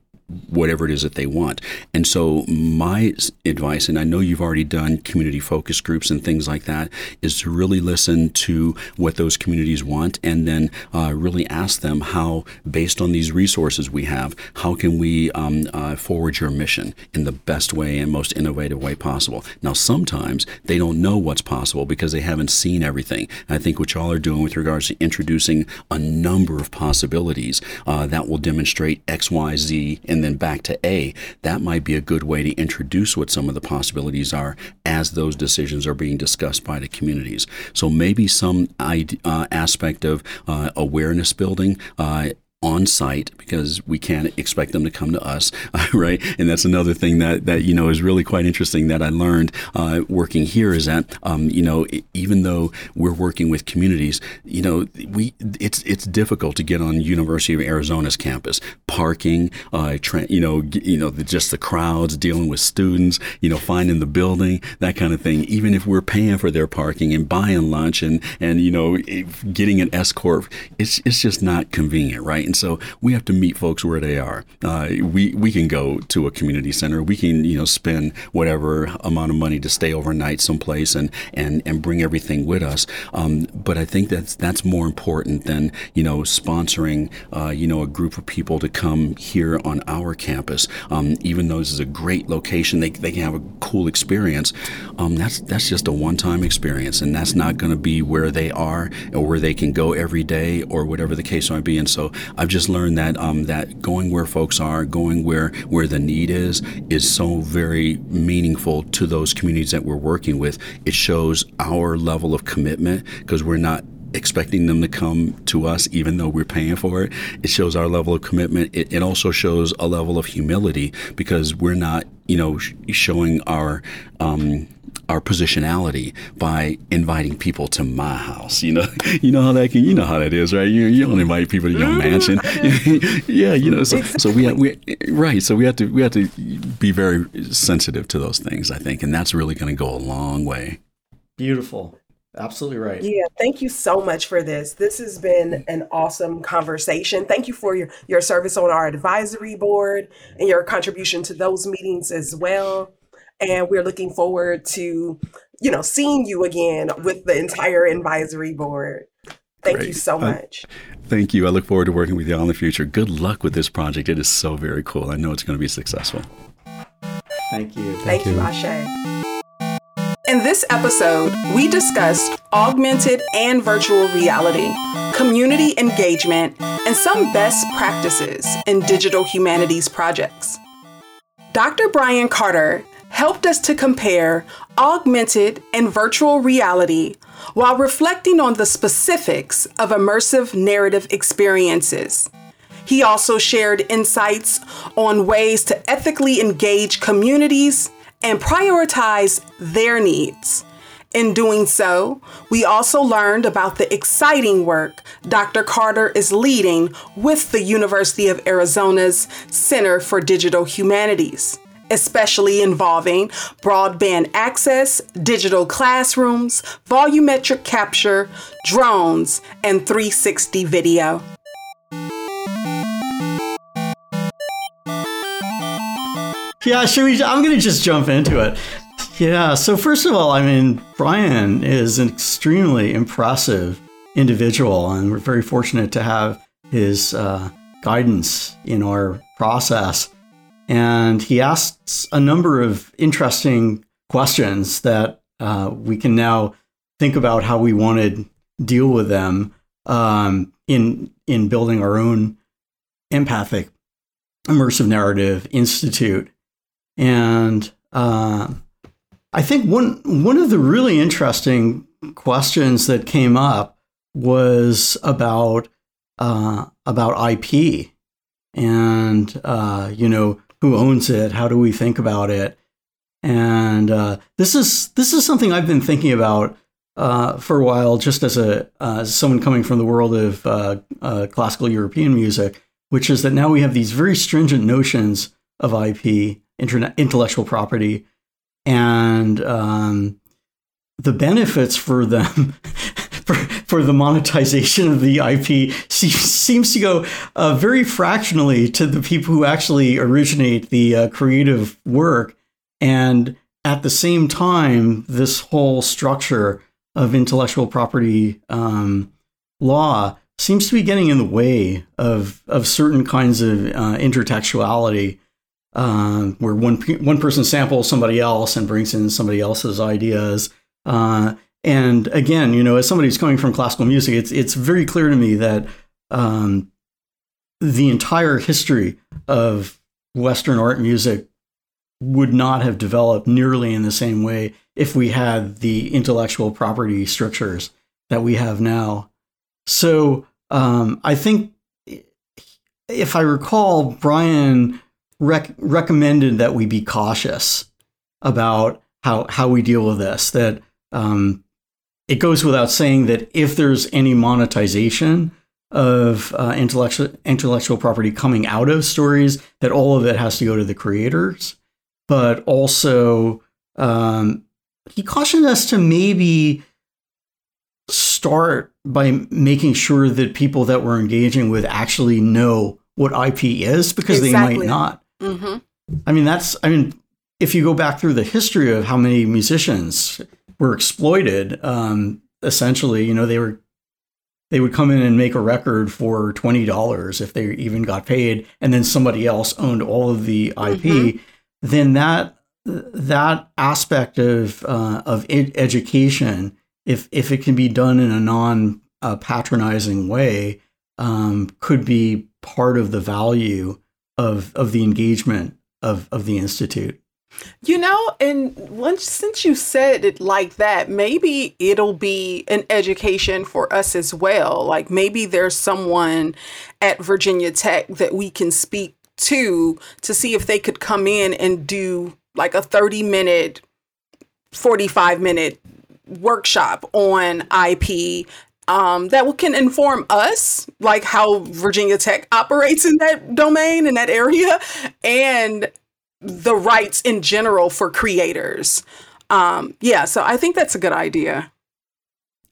whatever it is that they want. And so, my advice, and I know you've already done community focus groups and things like that, is to really listen to what those communities want and then uh, really ask them how, based on these resources we have, how can we um, uh, forward your mission in the best way and most innovative way possible. Now, sometimes they don't know what's possible because they haven't seen everything. And I think what y'all are doing with regards to introducing a number of possibilities uh, that will demonstrate X, Y, Z, and and then back to A, that might be a good way to introduce what some of the possibilities are as those decisions are being discussed by the communities. So maybe some uh, aspect of uh, awareness building. On site because we can't expect them to come to us, right? And that's another thing that that you know is really quite interesting that I learned uh, working here is that um, you know even though we're working with communities, you know we it's it's difficult to get on University of Arizona's campus, parking, uh, tra- you know you know the, just the crowds dealing with students, you know finding the building, that kind of thing. Even if we're paying for their parking and buying lunch and and you know getting an escort, it's it's just not convenient, right? And so we have to meet folks where they are. Uh, we we can go to a community center. We can you know spend whatever amount of money to stay overnight someplace and and and bring everything with us. Um, but I think that's that's more important than you know sponsoring uh, you know a group of people to come here on our campus. Um, even though this is a great location, they, they can have a cool experience. Um, that's that's just a one time experience, and that's not going to be where they are or where they can go every day or whatever the case might be. And so I've just learned that um, that going where folks are, going where where the need is, is so very meaningful to those communities that we're working with. It shows our level of commitment because we're not expecting them to come to us even though we're paying for it. It shows our level of commitment. It, it also shows a level of humility because we're not, you know, sh- showing our um, our positionality by inviting people to my house. You know, you know how that can, you know how that is, right? You, you don't invite people to your mm-hmm. mansion. yeah, you know. So, exactly. so we, have, we right. So we have to we have to be very sensitive to those things. I think, and that's really going to go a long way. Beautiful. Absolutely right. Yeah, thank you so much for this. This has been an awesome conversation. Thank you for your, your service on our advisory board and your contribution to those meetings as well and we're looking forward to you know seeing you again with the entire advisory board. Thank Great. you so much. uh, thank you. I look forward to working with you all in the future. Good luck with this project. It is so very cool. I know it's going to be successful. Thank you. Thank, thank you ashe. In this episode, we discussed augmented and virtual reality, community engagement, and some best practices in digital humanities projects. Dr. Bryan Carter helped us to compare augmented and virtual reality while reflecting on the specifics of immersive narrative experiences. He also shared insights on ways to ethically engage communities and prioritize their needs. In doing so, we also learned about the exciting work Dr. Carter is leading with the University of Arizona's Center for Digital Humanities especially involving broadband access, digital classrooms, volumetric capture, drones, and 360 video. Yeah, should we? I'm going to just jump into it. Yeah, so first of all, I mean, Bryan is an extremely impressive individual, and we're very fortunate to have his uh, guidance in our process. And he asks a number of interesting questions that uh, we can now think about how we want to deal with them um, in in building our own empathic immersive narrative institute. And uh, I think one one of the really interesting questions that came up was about uh, about IP, and uh, you know who owns it? How do we think about it? And uh, this is this is something I've been thinking about uh, for a while, just as a uh, someone coming from the world of uh, uh, classical European music, which is that now we have these very stringent notions of IP, internet, intellectual property, and um, the benefits for them for, for the monetization of the IP seems, seems to go uh, very fractionally to the people who actually originate the uh, creative work. And at the same time, this whole structure of intellectual property um, law seems to be getting in the way of, of certain kinds of uh, intertextuality. Uh, where one one person samples somebody else and brings in somebody else's ideas, uh, and again, you know, as somebody who's coming from classical music, it's it's very clear to me that um, the entire history of Western art music would not have developed nearly in the same way if we had the intellectual property strictures that we have now. So um, I think, if I recall, Bryan rec- recommended that we be cautious about how how we deal with this. That um, it goes without saying that if there's any monetization of uh, intellectual intellectual property coming out of stories, that all of it has to go to the creators. But also, um, he cautioned us to maybe start by making sure that people that we're engaging with actually know what IP is, because exactly. they might not. Mm-hmm. I mean, that's. I mean, if you go back through the history of how many musicians were exploited. Um, essentially, you know, they were they would come in and make a record for twenty dollars if they even got paid, and then somebody else owned all of the IP. Mm-hmm. Then that that aspect of uh, of ed- education, if if it can be done in a non uh, patronizing way, um, could be part of the value of of the engagement of of the institute. You know, and once since you said it like that, maybe it'll be an education for us as well. Like maybe there's someone at Virginia Tech that we can speak to to see if they could come in and do like a 30 minute 45 minute workshop on IP um, that can inform us, like how Virginia Tech operates in that domain, in that area, and the rights in general for creators. Um, yeah, so I think that's a good idea.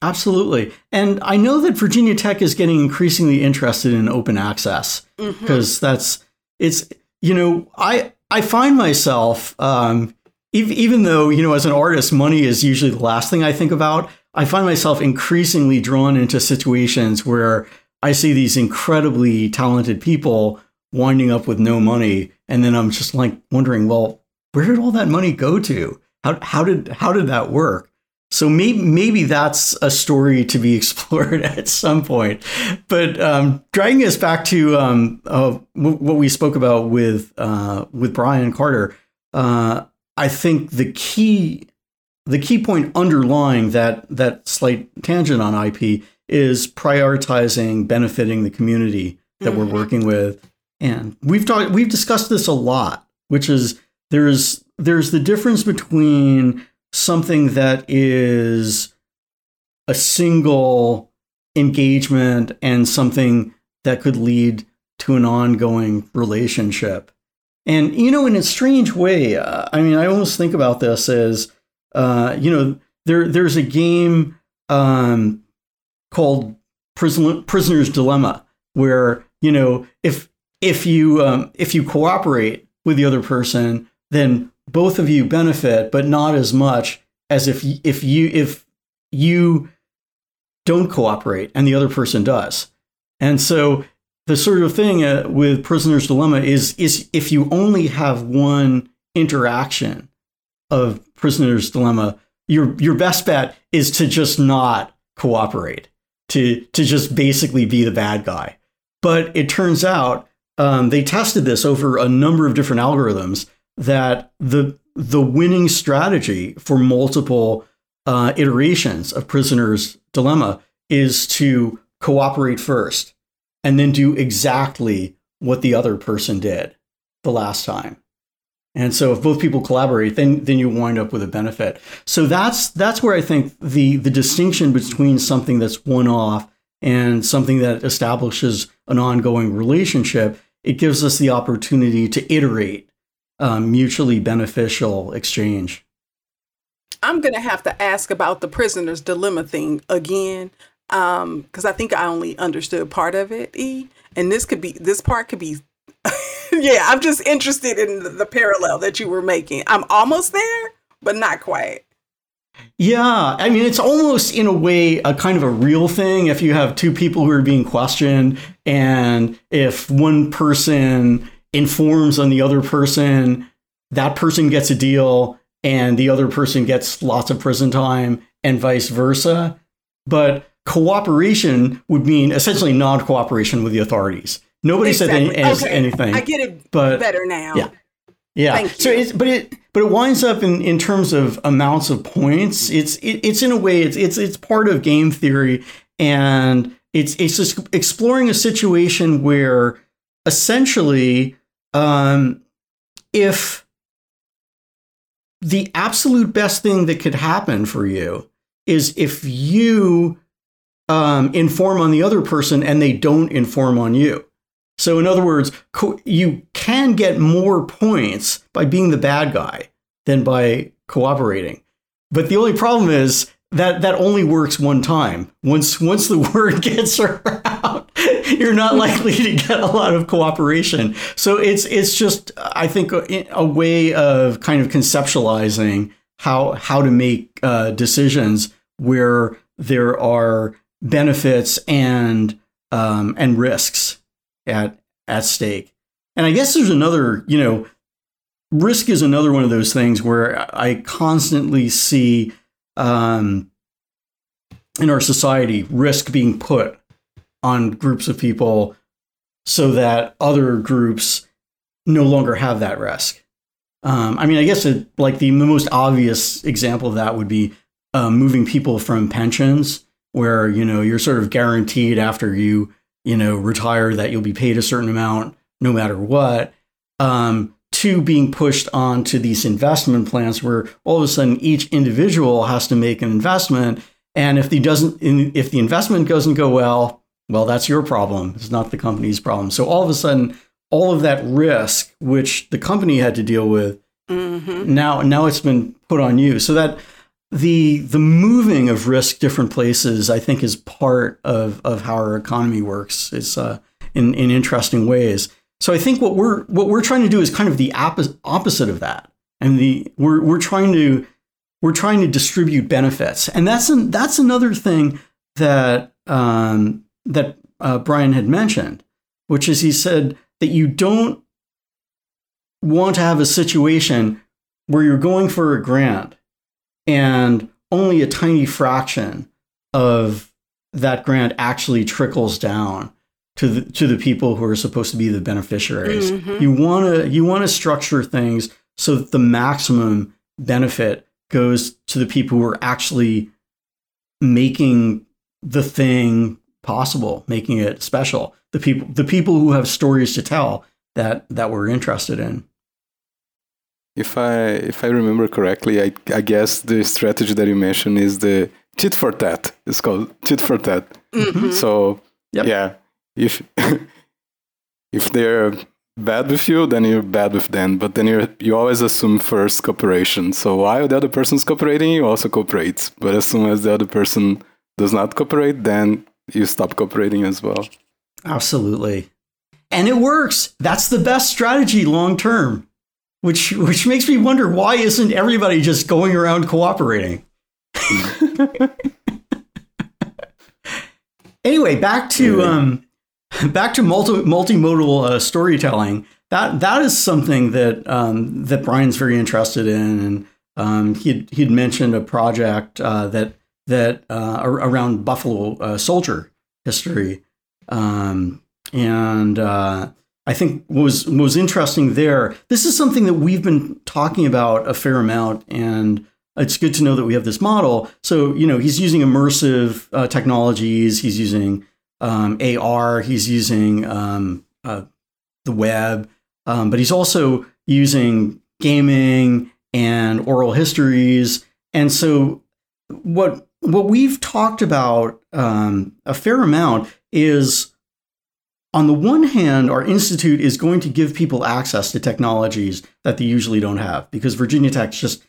Absolutely. And I know that Virginia Tech is getting increasingly interested in open access because mm-hmm. that's it's you know I I find myself um, even, even though you know as an artist money is usually the last thing I think about I find myself increasingly drawn into situations where I see these incredibly talented people winding up with no money. And then i'm just like wondering well where did all that money go to? How, how did how did that work? So maybe maybe that's a story to be explored at some point. But um, dragging us back to um, uh, what we spoke about with uh, with bryan carter uh, i think the key the key point underlying that that slight tangent on ip is prioritizing benefiting the community that mm-hmm. we're working with and we've talked we've discussed this a lot, which is there's there's the difference between something that is a single engagement and something that could lead to an ongoing relationship. And you know, in a strange way, uh, I mean, I almost think about this as, uh, you know, there there's a game um, called Prison, Prisoner's Dilemma, where you know, if if you um, if you cooperate with the other person, then both of you benefit, but not as much as if if you if you don't cooperate and the other person does. And so the sort of thing uh, with prisoner's dilemma is is if you only have one interaction of prisoner's dilemma, your your best bet is to just not cooperate, to to just basically be the bad guy. But it turns out um, they tested this over a number of different algorithms that the the winning strategy for multiple uh, iterations of prisoner's dilemma is to cooperate first and then do exactly what the other person did the last time. And so if both people collaborate, then then you wind up with a benefit. So that's that's where I think the the distinction between something that's one off and something that establishes an ongoing relationship, it gives us the opportunity to iterate um, mutually beneficial exchange. I'm gonna have to ask about the prisoner's dilemma thing again, because um, I think I only understood part of it. E, and this could be this part could be. yeah, I'm just interested in the, the parallel that you were making. I'm almost there, but not quite. Yeah, I mean, it's almost in a way a kind of a real thing if you have two people who are being questioned, and if one person informs on the other person, that person gets a deal, and the other person gets lots of prison time, and vice versa. But cooperation would mean essentially non cooperation with the authorities. Nobody exactly. said any, okay. anything. I get it but, better now. Yeah. Yeah. So it's but it but it winds up in, in terms of amounts of points. It's it, it's in a way it's it's it's part of game theory and it's it's just exploring a situation where essentially um, if the absolute best thing that could happen for you is if you um, inform on the other person and they don't inform on you. So, in other words, co- you can get more points by being the bad guy than by cooperating. But the only problem is that that only works one time. Once once the word gets around, you're not likely to get a lot of cooperation. So it's it's just I think a, a way of kind of conceptualizing how how to make uh, decisions where there are benefits and um, and risks at at stake. And I guess there's another, you know, risk is another one of those things where I constantly see um, in our society risk being put on groups of people so that other groups no longer have that risk. Um, I mean, I guess it, like the, the most obvious example of that would be uh, moving people from pensions where you know you're sort of guaranteed after you you know retire that you'll be paid a certain amount no matter what um, to being pushed onto these investment plans where all of a sudden each individual has to make an investment. And if the doesn't if the investment doesn't go well well that's your problem. It's not the company's problem. So all of a sudden all of that risk which the company had to deal with mm-hmm. now now it's been put on you. So that the the moving of risk different places, I think, is part of of how our economy works. It's uh, in in interesting ways. So I think what we're what we're trying to do is kind of the opposite of that, and the we're we're trying to we're trying to distribute benefits, and that's an, that's another thing that um, that uh, Bryan had mentioned, which is he said that you don't want to have a situation where you're going for a grant and only a tiny fraction of that grant actually trickles down to the to the people who are supposed to be the beneficiaries. Mm-hmm. You want to you want to structure things so that the maximum benefit goes to the people who are actually making the thing possible, making it special. The people the people who have stories to tell that that we're interested in if I if I remember correctly, I, I guess the strategy that you mentioned is the tit for tat. It's called tit for tat. Mm-hmm. So yep. yeah, if if they're bad with you, then you're bad with them. But then you you always assume first cooperation. So while the other person's cooperating, you also cooperate. But as soon as the other person does not cooperate, then you stop cooperating as well. Absolutely. And it works. That's the best strategy long term which which makes me wonder why isn't everybody just going around cooperating? anyway, back to um, back to multi, multimodal uh, storytelling. That that is something that um, that Bryan's very interested in, and um, he'd he'd mentioned a project uh, that that uh, around Buffalo uh, soldier history, um, and uh, I think was was interesting there. This is something that we've been talking about a fair amount, and it's good to know that we have this model. So you know, he's using immersive uh, technologies. He's using um, AR. He's using um, uh, the web. um, but he's also using gaming and oral histories. And so, what what we've talked about um, a fair amount is on the one hand, our institute is going to give people access to technologies that they usually don't have because Virginia Tech just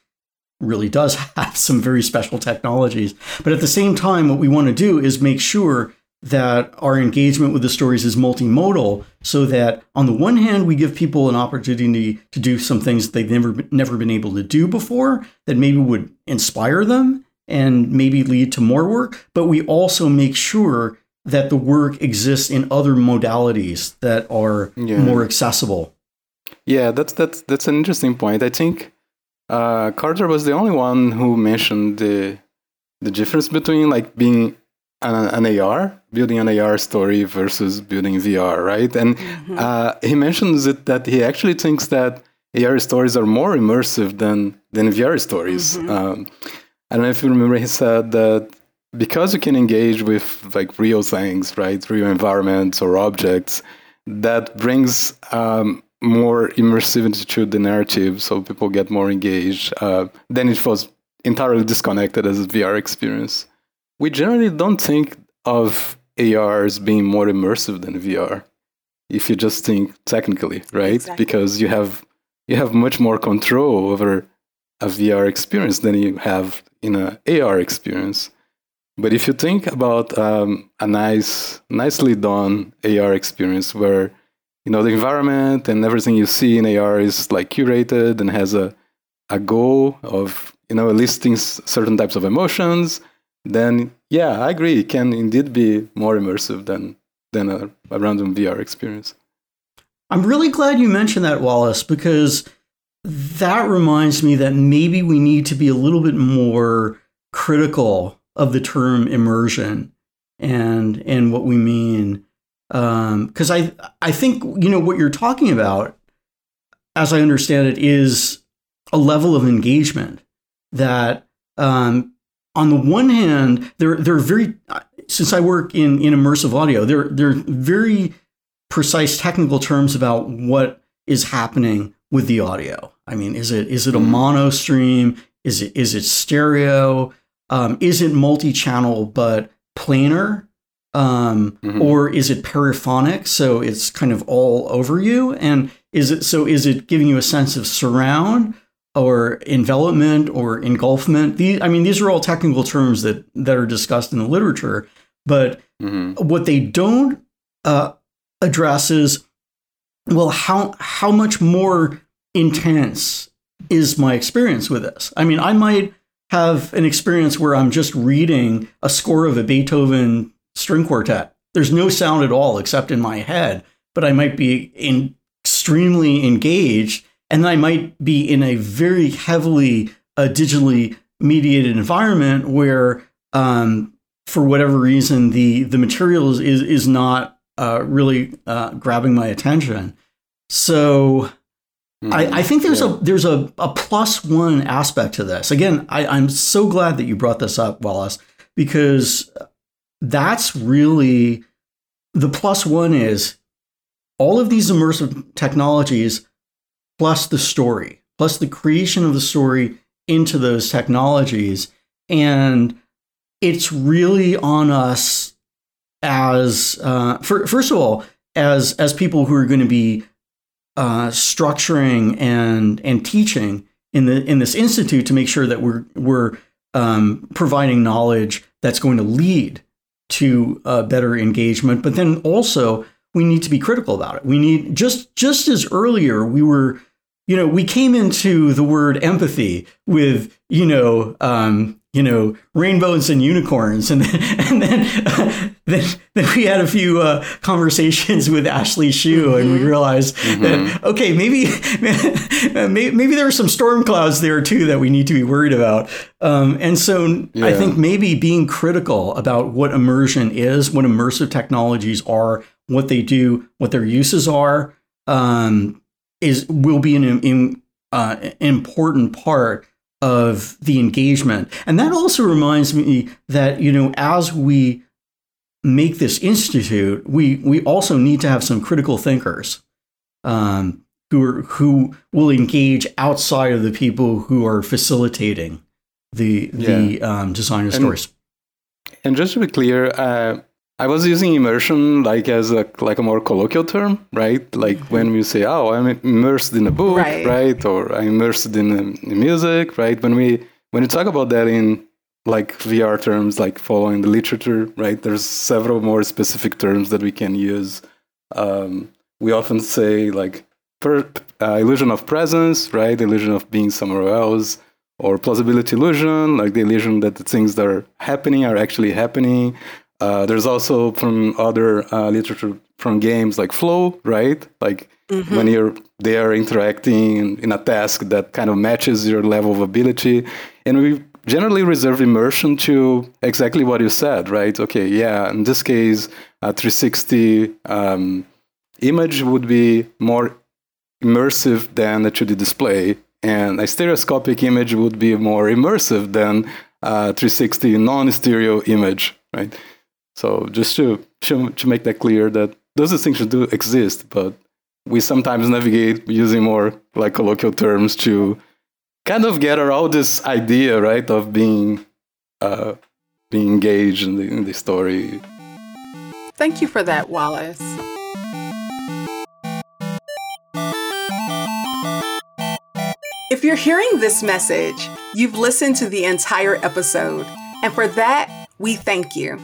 really does have some very special technologies. But at the same time, what we want to do is make sure that our engagement with the stories is multimodal so that on the one hand we give people an opportunity to do some things they've never never been able to do before that maybe would inspire them and maybe lead to more work but we also make sure that the work exists in other modalities that are yeah. more accessible yeah that's that's that's an interesting point i think uh, carter was the only one who mentioned the the difference between like being an, an, AR, building an AR story versus building VR, right? And mm-hmm. uh, he mentions it that he actually thinks that AR stories are more immersive than than VR stories. Mm-hmm. Um, I don't know if you remember, he said that because you can engage with like real things, right, real environments or objects, that brings um, more immersivity to the narrative, so people get more engaged. Uh, then it was entirely disconnected as a VR experience we generally don't think of AR as being more immersive than VR if you just think technically, right? Exactly. Because you have you have much more control over a VR experience than you have in an AR experience. But if you think about um, a nice, nicely done AR experience where you know the environment and everything you see in AR is like curated and has a a goal of you know listing certain types of emotions then yeah, I agree. It can indeed be more immersive than than a, a random VR experience. I'm really glad you mentioned that, Wallace, because that reminds me that maybe we need to be a little bit more critical of the term immersion and and what we mean. Because um, I I think you know what you're talking about, as I understand it, is a level of engagement that um, on the one hand, they're they're very since I work in in immersive audio, they're they're very precise technical terms about what is happening with the audio. I mean, is it is it a mm-hmm. mono stream? Is it is it stereo? Um, is it multi-channel but planar? Um, mm-hmm. Or is it periphonic? So it's kind of all over you. And is it so? Is it giving you a sense of surround? or envelopment or engulfment. These, I mean, these are all technical terms that that are discussed in the literature. But mm-hmm. what they don't uh, address is, well, how how much more intense is my experience with this? I mean, I might have an experience where I'm just reading a score of a Beethoven string quartet. There's no sound at all except in my head, but I might be in, extremely engaged and I might be in a very heavily uh, digitally mediated environment where, um, for whatever reason, the the material is is, is not uh, really uh, grabbing my attention. So. Mm-hmm. I, I, think there's yeah. a there's a, a plus one aspect to this. Again, I, I'm so glad that you brought this up, Wallace, because that's really the plus one is all of these immersive technologies plus the story, plus the creation of the story into those technologies. And it's really on us as, uh, for, first of all, as, as people who are going to be uh, structuring and, and teaching in, the, in this institute to make sure that we're, we're um, providing knowledge that's going to lead to uh, better engagement. But then also, we need to be critical about it. We need just just as earlier we were you know, we came into the word empathy with, you know, um, you know, rainbows and unicorns, and then and then, uh, then, then we had a few uh, conversations with Ashley Shew, and we mm-hmm. realized mm-hmm. that okay, maybe, maybe maybe there are some storm clouds there too that we need to be worried about. Um, and so yeah. I think maybe being critical about what immersion is, what immersive technologies are, what they do, what their uses are. Um, is will be an, an uh, important part of the engagement. And that also reminds me that you know as we make this institute, we we also need to have some critical thinkers. Um, who are, who will engage outside of the people who are facilitating the the um, design of stories. And just to be clear, uh, I was using immersion like as a like a more colloquial term, right? Like mm-hmm. when we say, "Oh, I'm immersed in a book," right? right? Or I'm immersed in, in music, right? When we when you talk about that in like VR terms, like following the literature, right? There's several more specific terms that we can use. Um, we often say like per, uh, illusion of presence, right? Illusion of being somewhere else, or plausibility illusion, like the illusion that the things that are happening are actually happening. Uh, there's also from other uh, literature from games like flow, right? Like mm-hmm. when you're they are interacting in, a task that kind of matches your level of ability, and we generally reserve immersion to exactly what you said, right? Okay, yeah, in this case, a 360 um, image would be more immersive than a 2D display, and a stereoscopic image would be more immersive than a 360 non-stereo image, right? So just to, to make that clear that those distinctions do exist, but we sometimes navigate using more like colloquial terms to kind of get around this idea, right, of being uh, being engaged in the, in the story. Thank you for that, Wallace. If you're hearing this message, you've listened to the entire episode, and for that, we thank you.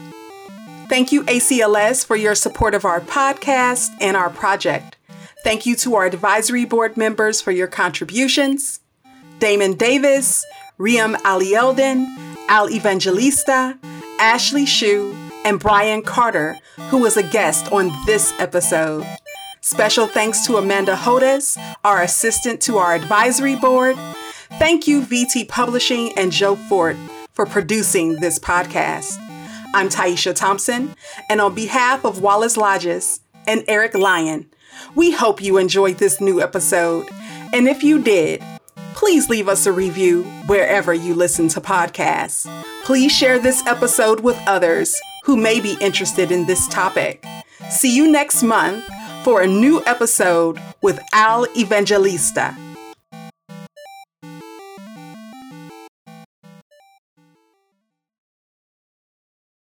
Thank you, ACLS, for your support of our podcast and our project. Thank you to our advisory board members for your contributions Damon Davis, Riam Alieldin, Al Evangelista, Ashley Shew, and Bryan Carter, who was a guest on this episode. Special thanks to Amanda Hodes, our assistant to our advisory board. Thank you, VT Publishing and Joe Fort, for producing this podcast. I'm Tyechia Thompson, and on behalf of Wallace Lages and Eric Lyon, we hope you enjoyed this new episode. And if you did, please leave us a review wherever you listen to podcasts. Please share this episode with others who may be interested in this topic. See you next month for a new episode with Al Evangelista.